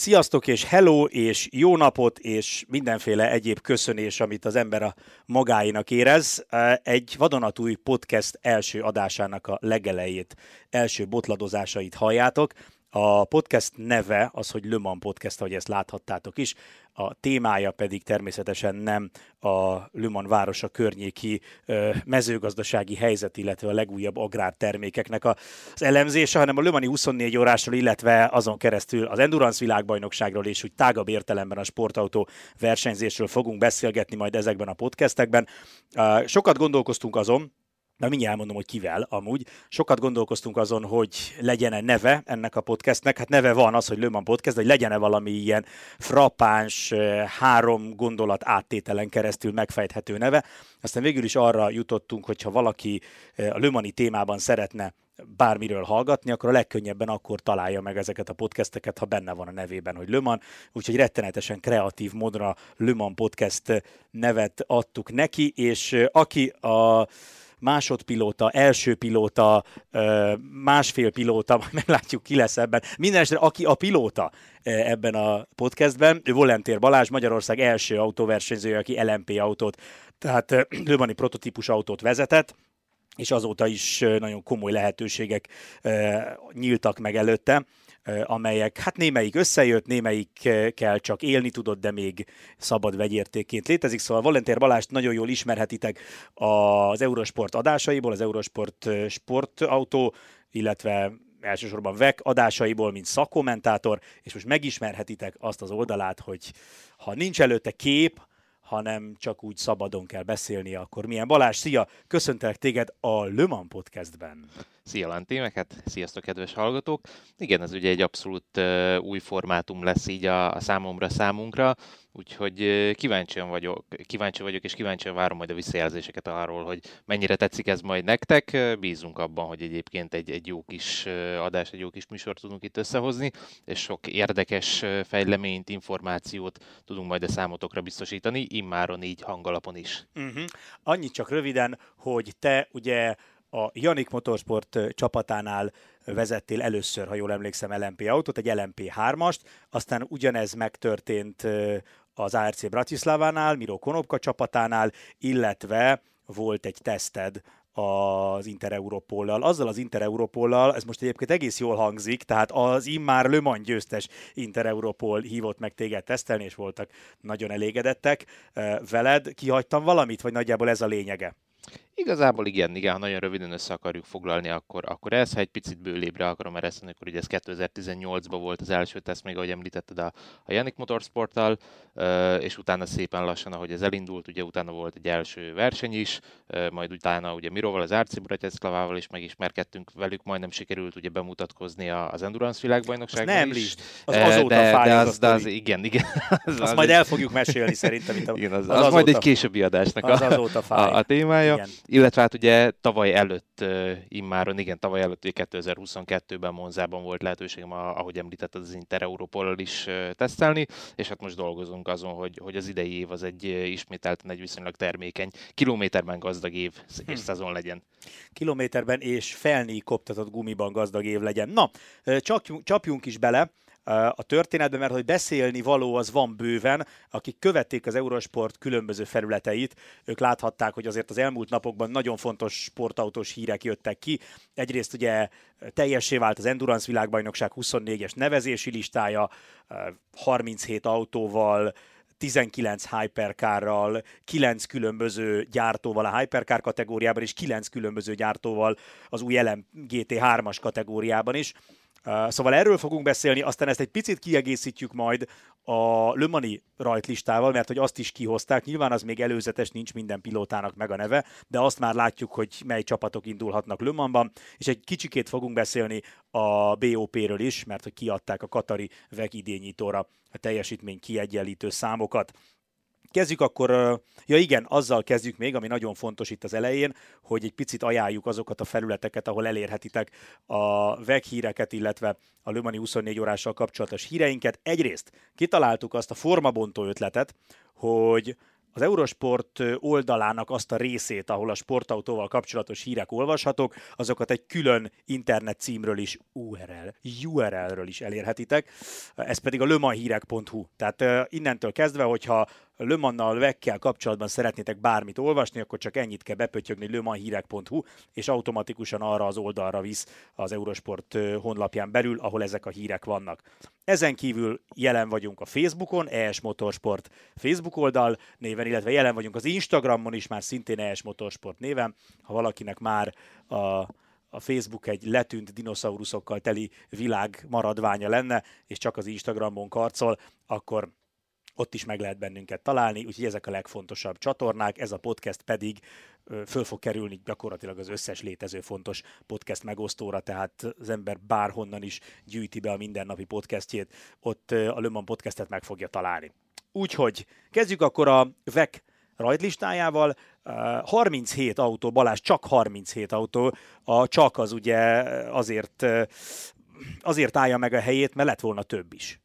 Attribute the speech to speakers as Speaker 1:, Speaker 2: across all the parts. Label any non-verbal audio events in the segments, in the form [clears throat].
Speaker 1: Sziasztok és hello és jó napot és mindenféle egyéb köszönés, amit az ember a magáinak érez. Egy vadonatúj podcast első adásának a legelejét, első botladozásait halljátok. A podcast neve az, hogy Le Podcast, ahogy ezt láthattátok is, a témája pedig természetesen nem a Le városa környéki mezőgazdasági helyzet, illetve a legújabb agrártermékeknek az elemzése, hanem a Le Mans 24 órásról, illetve azon keresztül az Endurance világbajnokságról és úgy tágabb értelemben a sportautó versenyzésről fogunk beszélgetni majd ezekben a podcastekben. Sokat gondolkoztunk azon, de mindjárt elmondom, hogy kivel amúgy. Sokat gondolkoztunk azon, hogy legyen-e neve ennek a podcastnek. Hát neve van az, hogy Lőman Podcast, de hogy legyen-e valami ilyen frappáns, három gondolat áttételen keresztül megfejthető neve. Aztán végül is arra jutottunk, hogy ha valaki a Lőmani témában szeretne bármiről hallgatni, akkor a legkönnyebben akkor találja meg ezeket a podcasteket, ha benne van a nevében, hogy Löman. Úgyhogy rettenetesen kreatív módra Löman Podcast nevet adtuk neki, és aki a másodpilóta, első pilóta, másfél pilóta, [laughs] meglátjuk ki lesz ebben. Mindenesetre aki a pilóta ebben a podcastben, ő Volentér Balázs, Magyarország első autóversenyzője, aki LMP autót, tehát [clears throat] Lőmani prototípus autót vezetett, és azóta is nagyon komoly lehetőségek nyíltak meg előtte amelyek, hát némelyik összejött, némelyikkel csak élni tudott, de még szabad vegyértékként létezik. Szóval Valentér Balást nagyon jól ismerhetitek az Eurosport adásaiból, az Eurosport sportautó, illetve elsősorban VEC adásaiból, mint szakkommentátor, és most megismerhetitek azt az oldalát, hogy ha nincs előtte kép, hanem csak úgy szabadon kell beszélni, akkor milyen. Balázs, szia! Köszöntelek téged a Le Mans Podcastben.
Speaker 2: Szia Lantémeket, sziasztok kedves hallgatók! Igen, ez ugye egy abszolút uh, új formátum lesz így a, a számomra, számunkra, úgyhogy uh, kíváncsian vagyok, kíváncsi vagyok, és kíváncsian várom majd a visszajelzéseket arról, hogy mennyire tetszik ez majd nektek. Bízunk abban, hogy egyébként egy, egy jó kis adás, egy jó kis műsort tudunk itt összehozni, és sok érdekes fejleményt, információt tudunk majd a számotokra biztosítani, immáron így hangalapon is.
Speaker 1: Uh-huh. Annyit csak röviden, hogy te ugye a Janik Motorsport csapatánál vezettél először, ha jól emlékszem, LMP autót, egy LMP 3-ast, aztán ugyanez megtörtént az ARC Bratislavánál, Miro Konopka csapatánál, illetve volt egy teszted az Intereuropollal. Azzal az Intereuropollal, ez most egyébként egész jól hangzik, tehát az immár Le Mans győztes Intereuropol hívott meg téged tesztelni, és voltak nagyon elégedettek veled. Kihagytam valamit, vagy nagyjából ez a lényege?
Speaker 2: Igazából igen, igen, ha nagyon röviden össze akarjuk foglalni, akkor, akkor ez, ha egy picit bőlébre akarom ereszteni, akkor ugye ez 2018-ban volt az első teszt, még ahogy említetted a, a Yannick Motorsporttal, és utána szépen lassan, ahogy ez elindult, ugye utána volt egy első verseny is, majd utána ugye Miroval, az Arci Bratislavával is megismerkedtünk velük, majdnem sikerült ugye bemutatkozni az Endurance világbajnokságban
Speaker 1: nem is. az azóta de,
Speaker 2: fáj de az, az, de az, igen, igen. [laughs]
Speaker 1: Az, Azt az majd el fogjuk mesélni szerintem. Itt a, [laughs]
Speaker 2: igen, az, az, az, majd egy későbbi adásnak
Speaker 1: az a, azóta fáj.
Speaker 2: a, a témája. Igen. Illetve hát ugye tavaly előtt immáron, igen, tavaly előtt, ugye 2022-ben Monzában volt lehetőségem, ahogy említetted, az Inter Europollal is tesztelni, és hát most dolgozunk azon, hogy, hogy az idei év az egy ismételten egy viszonylag termékeny, kilométerben gazdag év és hm. szezon legyen.
Speaker 1: Kilométerben és felné koptatott gumiban gazdag év legyen. Na, csapjunk, csapjunk is bele, a történetben, mert hogy beszélni való az van bőven, akik követték az Eurosport különböző felületeit, ők láthatták, hogy azért az elmúlt napokban nagyon fontos sportautós hírek jöttek ki. Egyrészt ugye teljessé vált az Endurance világbajnokság 24-es nevezési listája, 37 autóval, 19 hypercarral, 9 különböző gyártóval a hypercar kategóriában, és 9 különböző gyártóval az új LM GT3-as kategóriában is. Szóval erről fogunk beszélni, aztán ezt egy picit kiegészítjük majd a Lömani rajtlistával, mert hogy azt is kihozták, nyilván az még előzetes, nincs minden pilótának meg a neve, de azt már látjuk, hogy mely csapatok indulhatnak Lömanban, és egy kicsikét fogunk beszélni a BOP-ről is, mert hogy kiadták a Katari idényítóra a teljesítmény kiegyenlítő számokat. Kezdjük akkor, ja igen, azzal kezdjük még, ami nagyon fontos itt az elején, hogy egy picit ajánljuk azokat a felületeket, ahol elérhetitek a VEG híreket, illetve a Lumani 24 órással kapcsolatos híreinket. Egyrészt kitaláltuk azt a formabontó ötletet, hogy az Eurosport oldalának azt a részét, ahol a sportautóval kapcsolatos hírek olvashatók, azokat egy külön internet címről is, URL, URL-ről is elérhetitek, ez pedig a lömanhírek.hu. Tehát innentől kezdve, hogyha Le vekkel kapcsolatban szeretnétek bármit olvasni, akkor csak ennyit kell bepötyögni lömanhírek.hu, és automatikusan arra az oldalra visz az Eurosport honlapján belül, ahol ezek a hírek vannak. Ezen kívül jelen vagyunk a Facebookon, ES Motorsport Facebook oldal néven, illetve jelen vagyunk az Instagramon is, már szintén ES Motorsport néven. Ha valakinek már a a Facebook egy letűnt dinoszauruszokkal teli világ maradványa lenne, és csak az Instagramon karcol, akkor ott is meg lehet bennünket találni, úgyhogy ezek a legfontosabb csatornák, ez a podcast pedig föl fog kerülni gyakorlatilag az összes létező fontos podcast megosztóra, tehát az ember bárhonnan is gyűjti be a mindennapi podcastjét, ott a Löman podcastet meg fogja találni. Úgyhogy kezdjük akkor a VEC rajtlistájával. 37 autó, Balázs, csak 37 autó, a csak az ugye azért, azért állja meg a helyét, mert lett volna több is.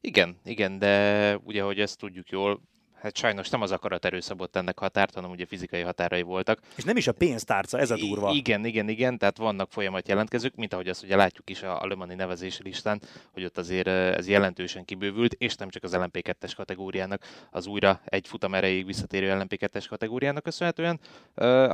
Speaker 2: Igen, igen, de ugye, hogy ezt tudjuk jól, hát sajnos nem az akaraterő szabott ennek határt, hanem ugye fizikai határai voltak.
Speaker 1: És nem is a pénztárca, ez a durva.
Speaker 2: I- igen, igen, igen, tehát vannak folyamat jelentkezők, mint ahogy azt ugye látjuk is a, a Lömani nevezési listán, hogy ott azért ez jelentősen kibővült, és nem csak az LMP2-es kategóriának, az újra egy futam erejéig visszatérő LMP2-es kategóriának köszönhetően,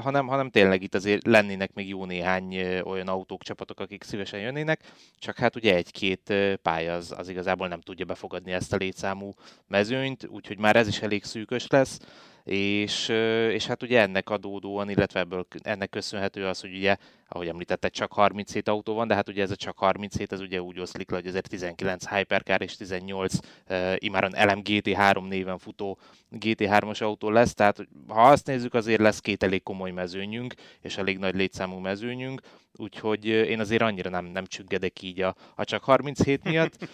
Speaker 2: hanem, hanem tényleg itt azért lennének még jó néhány olyan autók, csapatok, akik szívesen jönnének, csak hát ugye egy-két pálya az, az igazából nem tudja befogadni ezt a létszámú mezőnyt, úgyhogy már ez is elég elég szűkös lesz, és, és hát ugye ennek adódóan, illetve ebből ennek köszönhető az, hogy ugye, ahogy említetted, csak 37 autó van, de hát ugye ez a csak 37, ez ugye úgy oszlik le, hogy ezért 19 Hypercar és 18 uh, imáron LM GT3 néven futó GT3-as autó lesz, tehát ha azt nézzük, azért lesz két elég komoly mezőnyünk, és elég nagy létszámú mezőnyünk, úgyhogy én azért annyira nem, nem csüggedek így a, a csak 37 miatt. [laughs]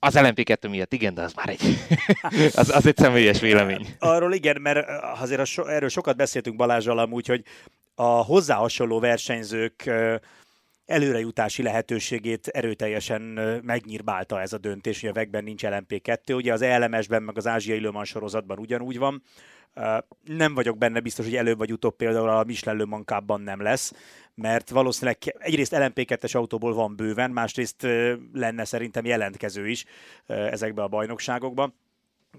Speaker 2: Az LMP2 miatt, igen, de az már egy, [laughs] az, az egy személyes vélemény.
Speaker 1: Arról igen, mert azért so, erről sokat beszéltünk Balázsral amúgy, hogy a hozzá hasonló versenyzők előrejutási lehetőségét erőteljesen megnyírbálta ez a döntés, hogy a vegben nincs LMP2. Ugye az ELMS-ben, meg az ázsiai Le sorozatban ugyanúgy van. Nem vagyok benne biztos, hogy előbb vagy utóbb például a Michelin Le nem lesz, mert valószínűleg egyrészt LMP2-es autóból van bőven, másrészt lenne szerintem jelentkező is ezekbe a bajnokságokba.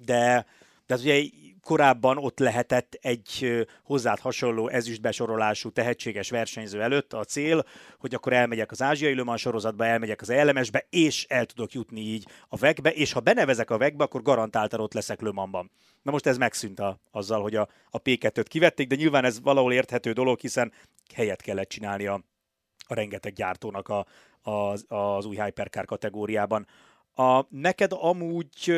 Speaker 1: De, de az ugye korábban ott lehetett egy hozzád hasonló ezüstbesorolású tehetséges versenyző előtt a cél, hogy akkor elmegyek az ázsiai Le sorozatba, elmegyek az LMS-be, és el tudok jutni így a vegbe, és ha benevezek a vegbe, akkor garantáltan ott leszek Le Mansban. Na most ez megszűnt a, azzal, hogy a, a P2-t kivették, de nyilván ez valahol érthető dolog, hiszen helyet kellett csinálni a, a rengeteg gyártónak a, az, az új Hypercar kategóriában. A, neked amúgy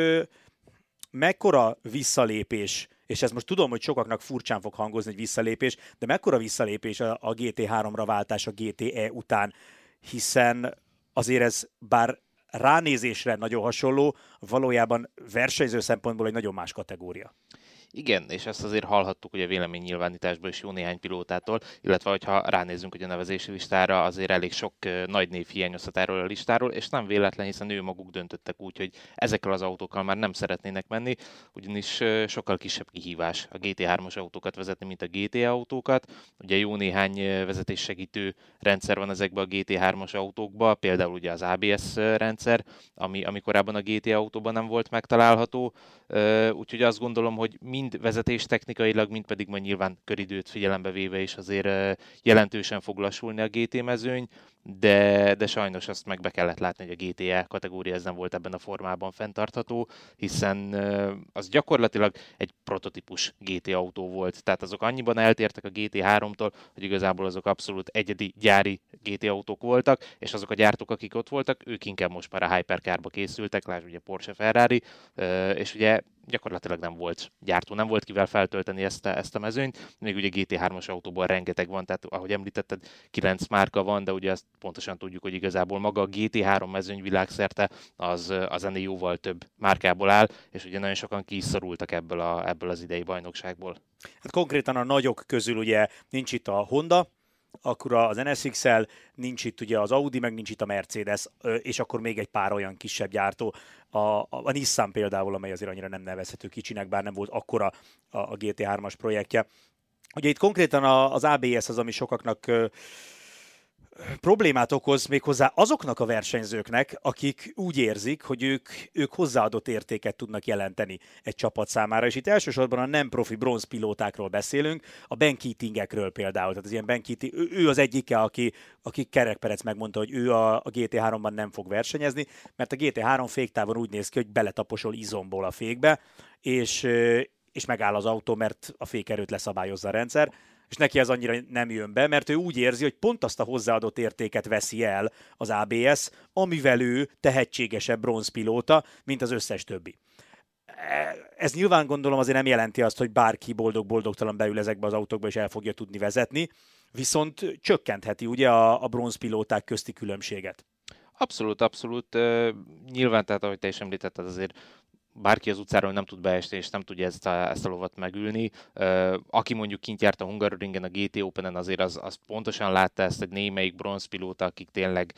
Speaker 1: mekkora visszalépés, és ez most tudom, hogy sokaknak furcsán fog hangozni egy visszalépés, de mekkora visszalépés a, a GT3-ra váltás a GTE után, hiszen azért ez bár ránézésre nagyon hasonló, valójában versenyző szempontból egy nagyon más kategória.
Speaker 2: Igen, és ezt azért hallhattuk ugye véleménynyilvánításból is jó néhány pilótától, illetve hogyha ránézzünk hogy a nevezési listára, azért elég sok nagy név hiányozhat erről a listáról, és nem véletlen, hiszen ő maguk döntöttek úgy, hogy ezekkel az autókkal már nem szeretnének menni, ugyanis sokkal kisebb kihívás a GT3-as autókat vezetni, mint a GT autókat. Ugye jó néhány vezetéssegítő rendszer van ezekben a GT3-as autókban, például ugye az ABS rendszer, ami, ami korábban a GT autóban nem volt megtalálható, úgyhogy azt gondolom, hogy mi mind vezetés technikailag, mind pedig majd nyilván köridőt figyelembe véve is azért jelentősen fog lassulni a GT mezőny, de, de sajnos azt meg be kellett látni, hogy a GTE kategória ez nem volt ebben a formában fenntartható, hiszen az gyakorlatilag egy prototípus GT autó volt, tehát azok annyiban eltértek a GT3-tól, hogy igazából azok abszolút egyedi gyári GT autók voltak, és azok a gyártók, akik ott voltak, ők inkább most már a Hypercarba készültek, lásd ugye Porsche Ferrari, és ugye gyakorlatilag nem volt gyártó, nem volt kivel feltölteni ezt a, ezt a mezőnyt. Még ugye GT3-as autóból rengeteg van, tehát ahogy említetted, 9 márka van, de ugye azt pontosan tudjuk, hogy igazából maga a GT3 mezőny világszerte az, az ennél jóval több márkából áll, és ugye nagyon sokan kiszorultak ebből, a, ebből az idei bajnokságból.
Speaker 1: Hát konkrétan a nagyok közül ugye nincs itt a Honda, Acura az NSX-el, nincs itt ugye az Audi, meg nincs itt a Mercedes, és akkor még egy pár olyan kisebb gyártó, a, a, a Nissan például, amely azért annyira nem nevezhető kicsinek, bár nem volt akkora a, a GT3-as projektje. Ugye itt konkrétan az ABS az, ami sokaknak problémát okoz méghozzá azoknak a versenyzőknek, akik úgy érzik, hogy ők, ők hozzáadott értéket tudnak jelenteni egy csapat számára, és itt elsősorban a nem profi bronzpilótákról beszélünk, a Ben Keatingekről például, tehát az ilyen Ben Keating, ő, ő az egyike, aki, aki Kerek Perec megmondta, hogy ő a, a GT3-ban nem fog versenyezni, mert a GT3 féktávon úgy néz ki, hogy beletaposol izomból a fékbe, és, és megáll az autó, mert a fékerőt leszabályozza a rendszer és neki ez annyira nem jön be, mert ő úgy érzi, hogy pont azt a hozzáadott értéket veszi el az ABS, amivel ő tehetségesebb bronzpilóta, mint az összes többi. Ez nyilván gondolom azért nem jelenti azt, hogy bárki boldog-boldogtalan beül ezekbe az autókba és el fogja tudni vezetni, viszont csökkentheti ugye a, a bronzpilóták közti különbséget.
Speaker 2: Abszolút, abszolút. Nyilván, tehát ahogy te is említetted, azért bárki az utcáról nem tud beesni, és nem tudja ezt a, ezt a lovat megülni. Aki mondjuk kint járt a Hungaroringen, a GT Open-en, azért az, az pontosan látta ezt, egy némelyik bronzpilóta, akik tényleg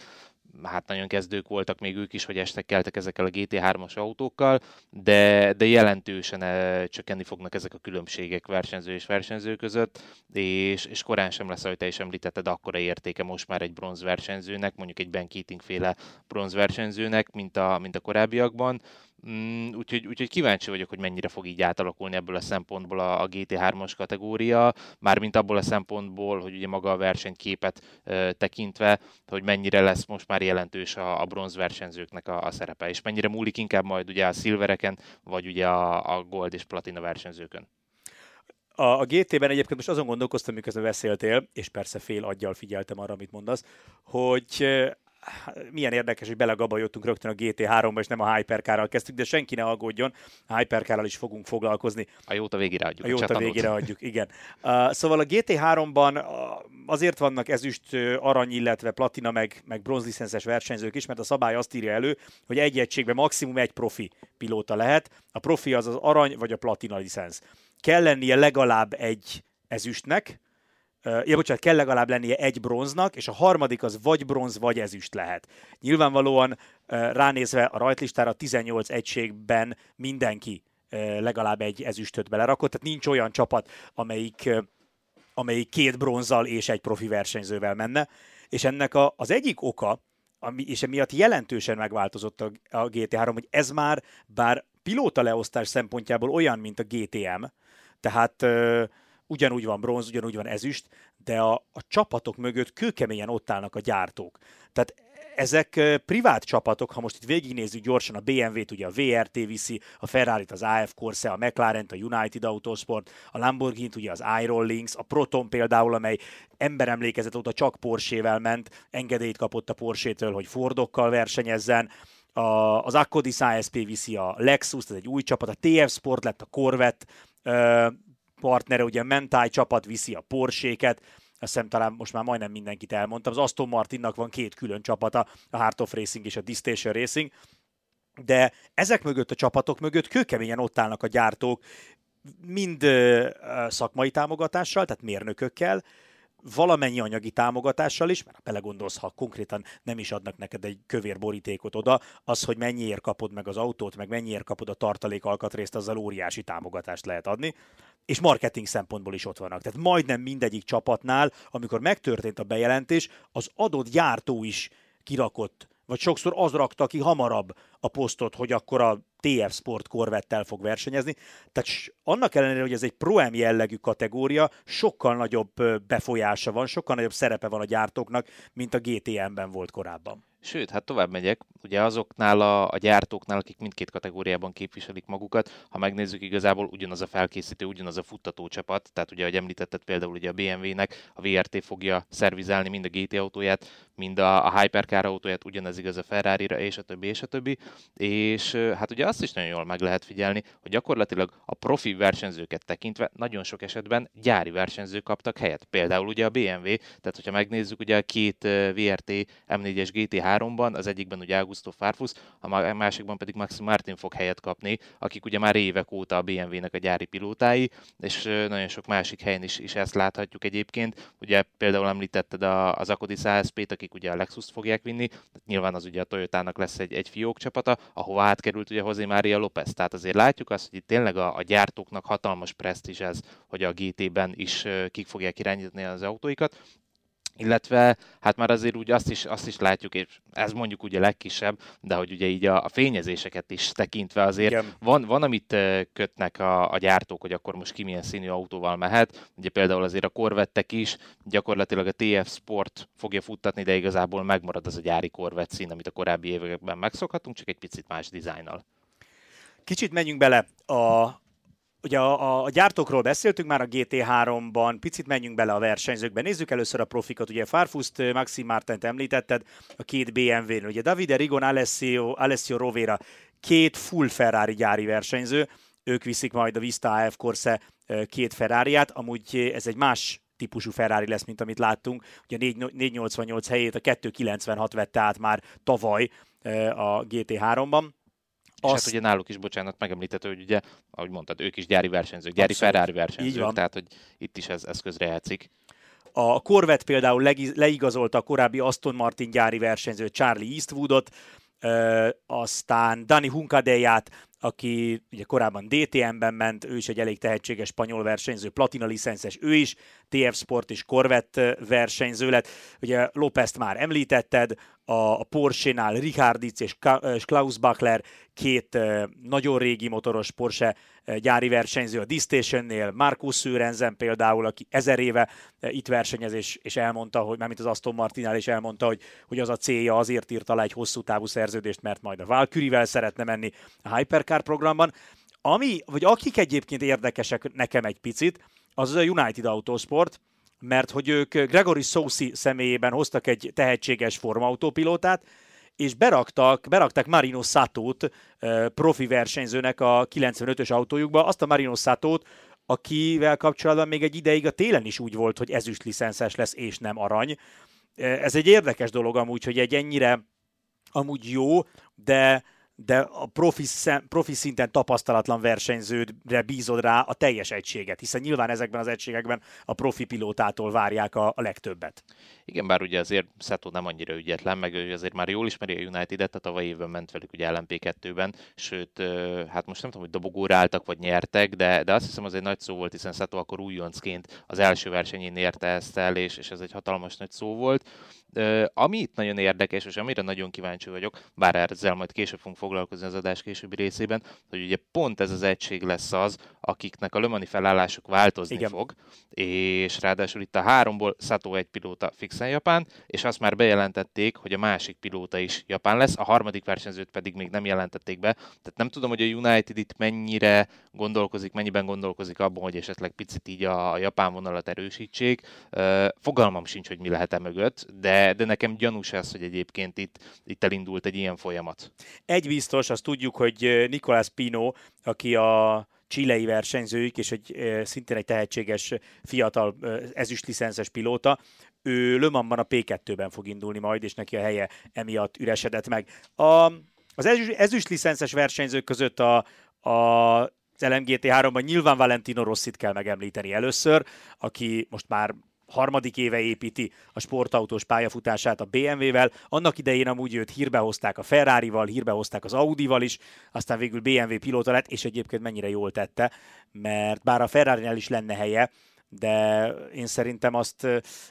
Speaker 2: hát nagyon kezdők voltak még ők is, hogy estek keltek ezekkel a GT3-as autókkal, de, de jelentősen csökkenni fognak ezek a különbségek versenyző és versenyző között, és, és korán sem lesz, ahogy te is említetted, akkora értéke most már egy bronzversenyzőnek, mondjuk egy Ben Keating féle bronzversenyzőnek, mint a, mint a korábbiakban. Mm, úgyhogy, úgyhogy kíváncsi vagyok, hogy mennyire fog így átalakulni ebből a szempontból a, a GT3-as kategória, mármint abból a szempontból, hogy ugye maga a versenyképet e, tekintve, hogy mennyire lesz most már jelentős a, a bronz versenyzőknek a, a szerepe, és mennyire múlik inkább majd ugye a szilvereken, vagy ugye a, a gold és platina versenyzőkön.
Speaker 1: A, a GT-ben egyébként most azon gondolkoztam, miközben beszéltél, és persze fél aggyal figyeltem arra, amit mondasz, hogy milyen érdekes, hogy belegabajottunk rögtön a GT3-ba, és nem a Hypercar-ral kezdtük, de senki ne aggódjon, a Hypercar-ral is fogunk foglalkozni.
Speaker 2: A jót a végére adjuk.
Speaker 1: A jót a végére adjuk, igen. Uh, szóval a GT3-ban azért vannak ezüst, arany, illetve platina, meg, meg bronzlicenszes versenyzők is, mert a szabály azt írja elő, hogy egy egységben maximum egy profi pilóta lehet. A profi az az arany vagy a platina licensz. Kell lennie legalább egy ezüstnek, ja bocsánat, kell legalább lennie egy bronznak, és a harmadik az vagy bronz, vagy ezüst lehet. Nyilvánvalóan ránézve a rajtlistára 18 egységben mindenki legalább egy ezüstöt belerakott, tehát nincs olyan csapat, amelyik, amelyik két bronzal és egy profi versenyzővel menne, és ennek a, az egyik oka, ami, és emiatt jelentősen megváltozott a, a GT3, hogy ez már, bár pilóta leosztás szempontjából olyan, mint a GTM, tehát ugyanúgy van bronz, ugyanúgy van ezüst, de a, a csapatok mögött kőkeményen ott állnak a gyártók. Tehát ezek privát csapatok, ha most itt végignézzük gyorsan, a BMW-t ugye a VRT viszi, a Ferrari-t az AF Corse, a McLaren-t a United Autosport, a Lamborghini-t ugye az Iron Links, a Proton például, amely emberemlékezet óta csak Porsche-vel ment, engedélyt kapott a Porsche-től, hogy Fordokkal versenyezzen, a, az Akkodis ASP viszi a Lexus, ez egy új csapat, a TF Sport lett a Corvette, partnere, ugye a Mentai csapat viszi a Porséket, azt hiszem talán most már majdnem mindenkit elmondtam, az Aston Martinnak van két külön csapata, a Heart of Racing és a Distation Racing, de ezek mögött a csapatok mögött kőkeményen ott állnak a gyártók, mind szakmai támogatással, tehát mérnökökkel, valamennyi anyagi támogatással is, mert belegondolsz, ha konkrétan nem is adnak neked egy kövér borítékot oda, az, hogy mennyiért kapod meg az autót, meg mennyiért kapod a tartalék alkatrészt, azzal óriási támogatást lehet adni és marketing szempontból is ott vannak. Tehát majdnem mindegyik csapatnál, amikor megtörtént a bejelentés, az adott gyártó is kirakott, vagy sokszor az rakta ki hamarabb a posztot, hogy akkor a TF Sport Corvettel fog versenyezni. Tehát annak ellenére, hogy ez egy Pro-M jellegű kategória, sokkal nagyobb befolyása van, sokkal nagyobb szerepe van a gyártóknak, mint a GTM-ben volt korábban.
Speaker 2: Sőt, hát tovább megyek, ugye azoknál a, a gyártóknál, akik mindkét kategóriában képviselik magukat, ha megnézzük igazából ugyanaz a felkészítő, ugyanaz a futtató csapat, tehát ugye, ahogy említetted például ugye a BMW-nek, a VRT fogja szervizálni mind a GT autóját, mind a, a Hypercar autóját, ugyanez igaz a Ferrari-ra, és a többi, és a többi. És hát ugye azt is nagyon jól meg lehet figyelni, hogy gyakorlatilag a profi versenyzőket tekintve nagyon sok esetben gyári versenyzők kaptak helyet. Például ugye a BMW, tehát hogyha megnézzük ugye a két VRT M4-es GT3 GT3-ban, az egyikben ugye Augusto Farfus, a másikban pedig Maxi Martin fog helyet kapni, akik ugye már évek óta a BMW-nek a gyári pilótái, és nagyon sok másik helyen is, is ezt láthatjuk egyébként. Ugye például említetted az Akodi ASP-t, akik ugye a Lexus-t fogják vinni, nyilván az ugye a Toyotának lesz egy, egy fiók csapata, ahova átkerült ugye José Maria López. Tehát azért látjuk azt, hogy itt tényleg a, a gyártóknak hatalmas presztízs ez, hogy a GT-ben is kik fogják irányítani az autóikat, illetve hát már azért úgy azt is, azt is látjuk, és ez mondjuk ugye legkisebb, de hogy ugye így a, a fényezéseket is tekintve azért van, van, amit kötnek a, a gyártók, hogy akkor most ki milyen színű autóval mehet. Ugye például azért a korvettek is, gyakorlatilag a TF Sport fogja futtatni, de igazából megmarad az a gyári korvett szín, amit a korábbi években megszokhatunk, csak egy picit más dizájnnal.
Speaker 1: Kicsit menjünk bele a, Ugye a, a gyártókról beszéltünk már a GT3-ban, picit menjünk bele a versenyzőkbe. Nézzük először a profikat. Ugye Farfuszt, Maxim Martent említetted, a két BMW-n. Ugye Davide Rigon, Alessio, Alessio Rovera, két full Ferrari gyári versenyző. Ők viszik majd a Vista AF Corse két Ferrariát. Amúgy ez egy más típusú Ferrari lesz, mint amit láttunk. Ugye 488 helyét a 296 vette át már tavaly a GT3-ban.
Speaker 2: És hát azt... ugye náluk is, bocsánat, megemlített, hogy ugye, ahogy mondtad, ők is gyári versenyzők, gyári Abszolút. Ferrari versenyzők, tehát hogy itt is ez, ez játszik.
Speaker 1: A Corvette például leigazolta a korábbi Aston Martin gyári versenyző Charlie Eastwoodot, aztán Dani Hunkadeját, aki ugye korábban DTM-ben ment, ő is egy elég tehetséges spanyol versenyző, platina licences, ő is TF Sport és Corvette versenyző lett. Ugye Lópezt már említetted, a Porsche-nál Richardic és Klaus Bachler, két nagyon régi motoros Porsche gyári versenyző a D-Stationnél, Markus Sörensen például, aki ezer éve itt versenyez, és, és elmondta, hogy mint az Aston Martinál is elmondta, hogy, hogy az a célja, azért írta le egy hosszú távú szerződést, mert majd a Valkyrie-vel szeretne menni a Hypercar programban. Ami, vagy akik egyébként érdekesek nekem egy picit, az a United Autosport, mert hogy ők Gregory Sousi személyében hoztak egy tehetséges formautópilótát, és beraktak, beraktak Marino Satót profi versenyzőnek a 95-ös autójukba, azt a Marino Satót, akivel kapcsolatban még egy ideig a télen is úgy volt, hogy ezüst licenszes lesz, és nem arany. Ez egy érdekes dolog amúgy, hogy egy ennyire amúgy jó, de de a profi, szem, profi szinten tapasztalatlan versenyződre bízod rá a teljes egységet, hiszen nyilván ezekben az egységekben a profi pilótától várják a, a legtöbbet.
Speaker 2: Igen, bár ugye azért Szeto nem annyira ügyetlen, meg ő azért már jól ismeri a United-et, tehát tavaly évben ment velük ugye LMP2-ben, sőt, hát most nem tudom, hogy dobogóra álltak, vagy nyertek, de, de azt hiszem az egy nagy szó volt, hiszen Szeto akkor újoncként az első versenyén érte ezt el, és, és ez egy hatalmas nagy szó volt. Ami itt nagyon érdekes, és amire nagyon kíváncsi vagyok, bár ezzel majd később fogunk foglalkozni az adás későbbi részében, hogy ugye pont ez az egység lesz az, akiknek a lömani felállásuk változni Igen. fog, és ráadásul itt a háromból Sato egy pilóta fixen Japán, és azt már bejelentették, hogy a másik pilóta is Japán lesz, a harmadik versenyzőt pedig még nem jelentették be, tehát nem tudom, hogy a United itt mennyire gondolkozik, mennyiben gondolkozik abban, hogy esetleg picit így a japán vonalat erősítsék. Fogalmam sincs, hogy mi lehet e mögött, de, de nekem gyanús ez, hogy egyébként itt, itt elindult egy ilyen folyamat.
Speaker 1: Egy biztos, azt tudjuk, hogy Nicolás Pino, aki a csilei versenyzőik, és egy szintén egy tehetséges fiatal ezüst licenszes pilóta. Ő Le Mansban a P2-ben fog indulni majd, és neki a helye emiatt üresedett meg. A, az ezüst, versenyzők között a, a az LMGT3-ban nyilván Valentino Rossit kell megemlíteni először, aki most már harmadik éve építi a sportautós pályafutását a BMW-vel. Annak idején amúgy őt hírbe hozták a Ferrari-val, hírbe hozták az Audi-val is, aztán végül BMW pilóta lett, és egyébként mennyire jól tette, mert bár a ferrari is lenne helye, de én szerintem azt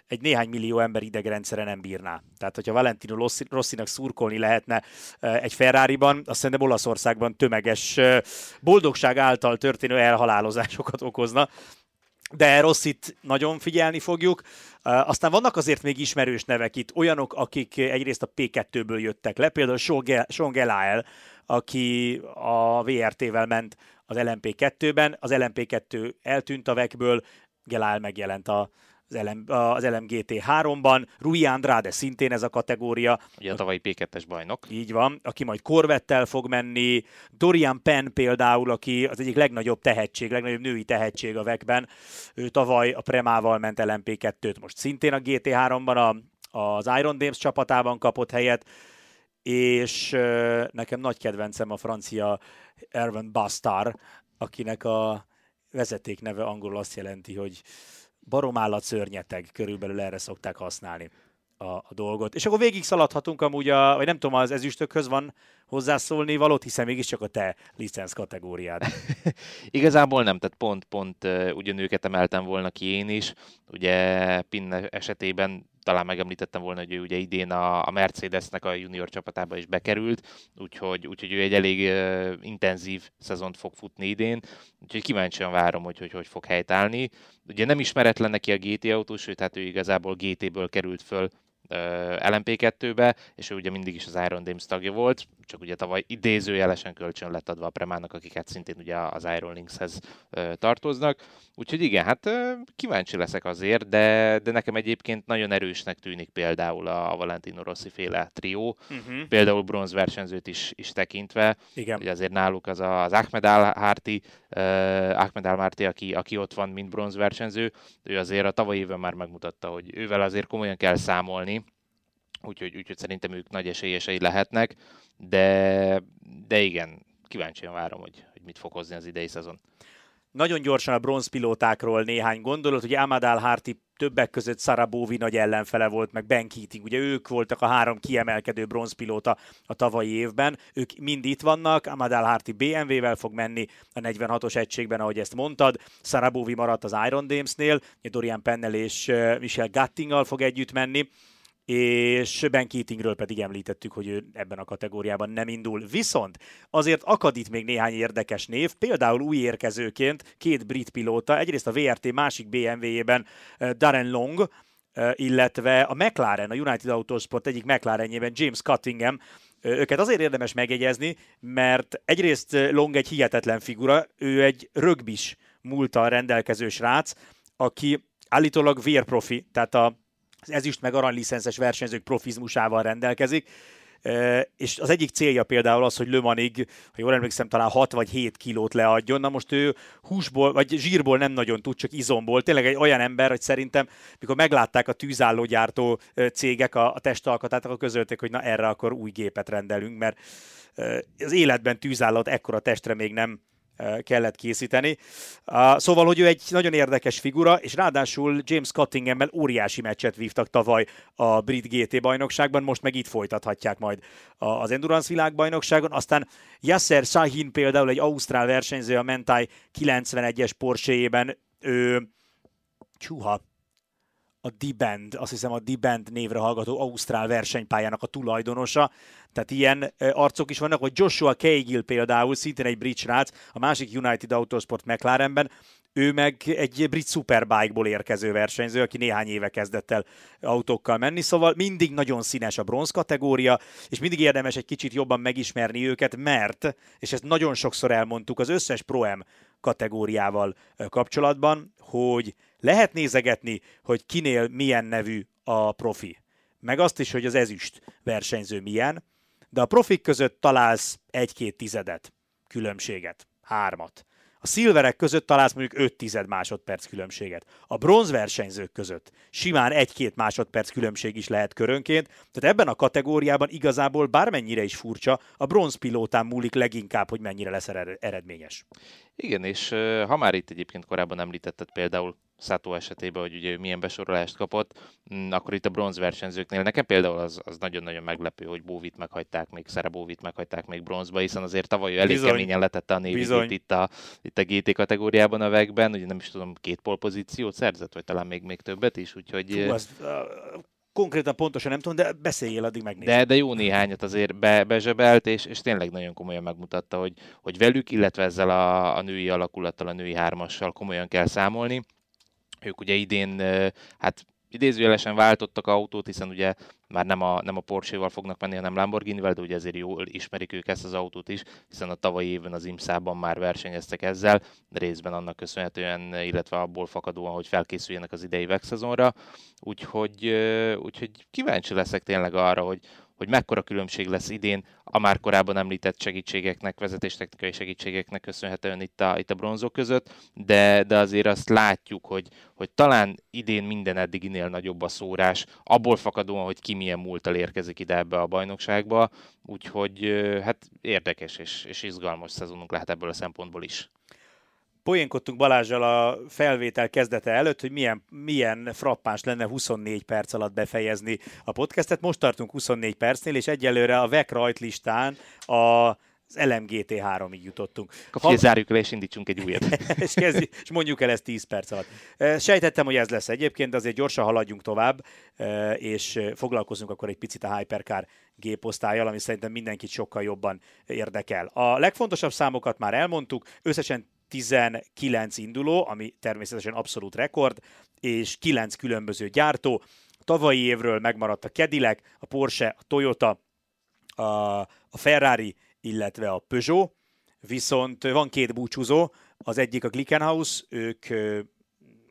Speaker 1: egy néhány millió ember idegrendszere nem bírná. Tehát, hogyha Valentino Rossinak szurkolni lehetne egy Ferrari-ban, azt szerintem Olaszországban tömeges boldogság által történő elhalálozásokat okozna de Rossit nagyon figyelni fogjuk. Aztán vannak azért még ismerős nevek itt, olyanok, akik egyrészt a P2-ből jöttek le, például Sean Gelael, aki a VRT-vel ment az LMP2-ben, az LMP2 eltűnt a vekből, Gelael megjelent a az, LM, az LMGT3-ban, Rui Andrade szintén ez a kategória.
Speaker 2: Ugye a tavalyi P2-es bajnok.
Speaker 1: Így van, aki majd Corvettel fog menni, Dorian Penn például, aki az egyik legnagyobb tehetség, legnagyobb női tehetség a vekben. Ő tavaly a Premával ment LMP2-t, most szintén a GT3-ban a, az Iron Dames csapatában kapott helyet és nekem nagy kedvencem a francia Erwin Bastard, akinek a vezeték neve angolul azt jelenti, hogy baromállat szörnyeteg, körülbelül erre szokták használni a, a dolgot. És akkor végig szaladhatunk amúgy, a, vagy nem tudom, az ezüstökhöz van hozzászólni valót, hiszen mégiscsak a te licenc kategóriád. [laughs]
Speaker 2: Igazából nem, tehát pont-pont ugyanőket emeltem volna ki én is. Ugye Pin esetében talán megemlítettem volna, hogy ő ugye idén a, a Mercedesnek a junior csapatába is bekerült, úgyhogy, úgyhogy ő egy elég uh, intenzív szezont fog futni idén, úgyhogy kíváncsian várom, hogy hogy, hogy fog helytállni. Ugye nem ismeretlen neki a GT autó, sőt, hát ő igazából GT-ből került föl LMP2-be, és ő ugye mindig is az Iron Dames tagja volt, csak ugye tavaly idézőjelesen kölcsön lett adva a Premának, akik hát szintén ugye az Iron Linkshez tartoznak. Úgyhogy igen, hát kíváncsi leszek azért, de, de nekem egyébként nagyon erősnek tűnik például a Valentino Rossi féle trió, uh-huh. például bronzversenyzőt is, is tekintve. Igen. Ugye azért náluk az a, az Ahmed Al-Harti, uh, Ahmed Al-Marti, aki, aki ott van, mint bronzversenyző, ő azért a tavalyi évben már megmutatta, hogy ővel azért komolyan kell számolni, úgyhogy, úgyhogy szerintem ők nagy esélyesei lehetnek, de, de igen, kíváncsian várom, hogy, hogy mit fog hozni az idei szezon.
Speaker 1: Nagyon gyorsan a bronzpilótákról néhány gondolat, hogy Amadal Harti többek között Sarabóvi nagy ellenfele volt, meg Ben Keating. Ugye ők voltak a három kiemelkedő bronzpilóta a tavalyi évben. Ők mind itt vannak, Amadal Harti BMW-vel fog menni a 46-os egységben, ahogy ezt mondtad. Sarabóvi maradt az Iron Dames-nél, Dorian Pennell és Michel Gattinggal fog együtt menni és Ben Keatingről pedig említettük, hogy ő ebben a kategóriában nem indul. Viszont azért akad itt még néhány érdekes név, például új érkezőként két brit pilóta, egyrészt a VRT másik BMW-jében eh, Darren Long, eh, illetve a McLaren, a United Autosport egyik McLarenjében James Cuttingham, eh, őket azért érdemes megjegyezni, mert egyrészt Long egy hihetetlen figura, ő egy rögbis múltal rendelkező srác, aki állítólag vérprofi, tehát a az ezüst meg aranylicenszes versenyzők profizmusával rendelkezik, és az egyik célja például az, hogy Lömanig, ha jól emlékszem, talán 6 vagy 7 kilót leadjon. Na most ő húsból, vagy zsírból nem nagyon tud, csak izomból. Tényleg egy olyan ember, hogy szerintem, mikor meglátták a tűzállógyártó cégek a, a testalkatát, akkor közölték, hogy na erre akkor új gépet rendelünk, mert az életben tűzállat ekkora testre még nem kellett készíteni. Szóval, hogy ő egy nagyon érdekes figura, és ráadásul James Cottingham-mel óriási meccset vívtak tavaly a brit GT bajnokságban, most meg itt folytathatják majd az Endurance világbajnokságon. Aztán Yasser Sahin például egy ausztrál versenyző a Mentai 91-es Porsche-ében, ő csúha, a D-Band, azt hiszem a D-Band névre hallgató Ausztrál versenypályának a tulajdonosa. Tehát ilyen arcok is vannak, vagy Joshua Cahill például, szintén egy brit srác, a másik United Autosport McLarenben, ő meg egy brit superbike-ból érkező versenyző, aki néhány éve kezdett el autókkal menni, szóval mindig nagyon színes a bronz kategória, és mindig érdemes egy kicsit jobban megismerni őket, mert, és ezt nagyon sokszor elmondtuk az összes Pro-M kategóriával kapcsolatban, hogy lehet nézegetni, hogy kinél milyen nevű a profi. Meg azt is, hogy az ezüst versenyző milyen, de a profik között találsz egy-két tizedet, különbséget, hármat. A szilverek között találsz mondjuk 5 tized másodperc különbséget. A bronz versenyzők között simán 1-2 másodperc különbség is lehet körönként, tehát ebben a kategóriában igazából bármennyire is furcsa, a bronz pilótán múlik leginkább, hogy mennyire lesz eredményes.
Speaker 2: Igen, és ha már itt egyébként korábban említetted például Sato esetében, hogy ugye milyen besorolást kapott, mm, akkor itt a bronz versenyzőknél nekem például az, az nagyon-nagyon meglepő, hogy Bóvit meghagyták még, Szere Bóvit meghagyták még bronzba, hiszen azért tavaly elég Bizony. keményen letette a névét itt a, itt a GT kategóriában a vegben, ugye nem is tudom, két polpozíciót szerzett, vagy talán még, még többet is, úgyhogy... Fú,
Speaker 1: azt, uh, konkrétan pontosan nem tudom, de beszéljél, addig megnézem.
Speaker 2: De, de jó néhányat azért be, bezsebelt, és, és tényleg nagyon komolyan megmutatta, hogy, hogy velük, illetve ezzel a, a női alakulattal, a női hármassal komolyan kell számolni. Ők ugye idén, hát idézőjelesen váltottak autót, hiszen ugye már nem a, nem a Porsche-val fognak menni, hanem Lamborghini-vel, de ugye ezért jól ismerik ők ezt az autót is, hiszen a tavalyi évben az IMSA-ban már versenyeztek ezzel, részben annak köszönhetően, illetve abból fakadóan, hogy felkészüljenek az idei szezonra. Úgyhogy, úgyhogy kíváncsi leszek tényleg arra, hogy, hogy mekkora különbség lesz idén a már korábban említett segítségeknek, vezetéstechnikai segítségeknek köszönhetően itt a, itt a bronzok között, de, de azért azt látjuk, hogy, hogy talán idén minden eddiginél nagyobb a szórás, abból fakadóan, hogy ki milyen múltal érkezik ide ebbe a bajnokságba, úgyhogy hát érdekes és, és izgalmas szezonunk lehet ebből a szempontból is
Speaker 1: poénkodtunk Balázsjal a felvétel kezdete előtt, hogy milyen, milyen frappáns lenne 24 perc alatt befejezni a podcastet. Most tartunk 24 percnél, és egyelőre a VEC rajtlistán a az LMGT 3-ig jutottunk.
Speaker 2: Akkor ha... zárjuk le, és indítsunk egy újat. [laughs]
Speaker 1: és, kezdj, és mondjuk el ezt 10 perc alatt. Sejtettem, hogy ez lesz egyébként, de azért gyorsan haladjunk tovább, és foglalkozunk akkor egy picit a Hypercar géposztályjal, ami szerintem mindenkit sokkal jobban érdekel. A legfontosabb számokat már elmondtuk, összesen 19 induló, ami természetesen abszolút rekord, és 9 különböző gyártó. Tavalyi évről megmaradt a Cadillac, a Porsche, a Toyota, a, a Ferrari, illetve a Peugeot, viszont van két búcsúzó, az egyik a Glickenhaus, ők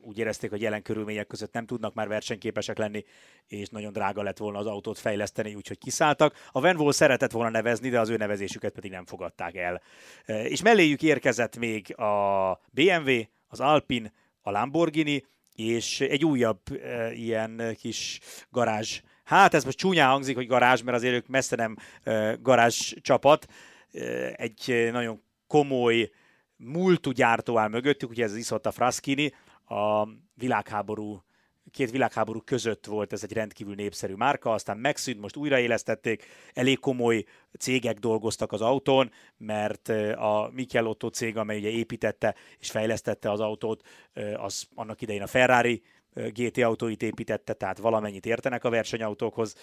Speaker 1: úgy érezték, hogy jelen körülmények között nem tudnak már versenyképesek lenni, és nagyon drága lett volna az autót fejleszteni, úgyhogy kiszálltak. A Venvol szeretett volna nevezni, de az ő nevezésüket pedig nem fogadták el. És melléjük érkezett még a BMW, az Alpine, a Lamborghini, és egy újabb e, ilyen kis garázs. Hát ez most csúnyán hangzik, hogy garázs, mert azért ők messze nem e, garázs csapat. E, egy nagyon komoly múltú gyártó áll mögöttük, ugye ez Isotta Fraschini, a világháború két világháború között volt ez egy rendkívül népszerű márka, aztán megszűnt, most újraélesztették, elég komoly cégek dolgoztak az autón, mert a Michelotto cég, amely ugye építette és fejlesztette az autót, az annak idején a Ferrari GT autóit építette, tehát valamennyit értenek a versenyautókhoz,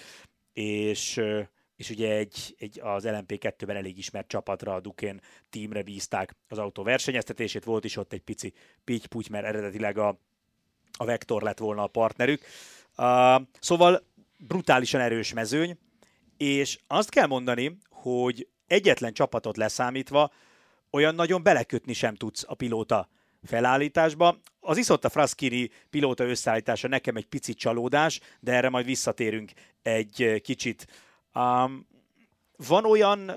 Speaker 1: és és ugye egy, egy az LMP2-ben elég ismert csapatra, a Duken teamre bízták az autó versenyeztetését, volt is ott egy pici pitty mert eredetileg a, a Vector lett volna a partnerük. Uh, szóval brutálisan erős mezőny, és azt kell mondani, hogy egyetlen csapatot leszámítva olyan nagyon belekötni sem tudsz a pilóta felállításba. Az Isotta Fraschini pilóta összeállítása nekem egy picit csalódás, de erre majd visszatérünk egy kicsit Um, van olyan uh,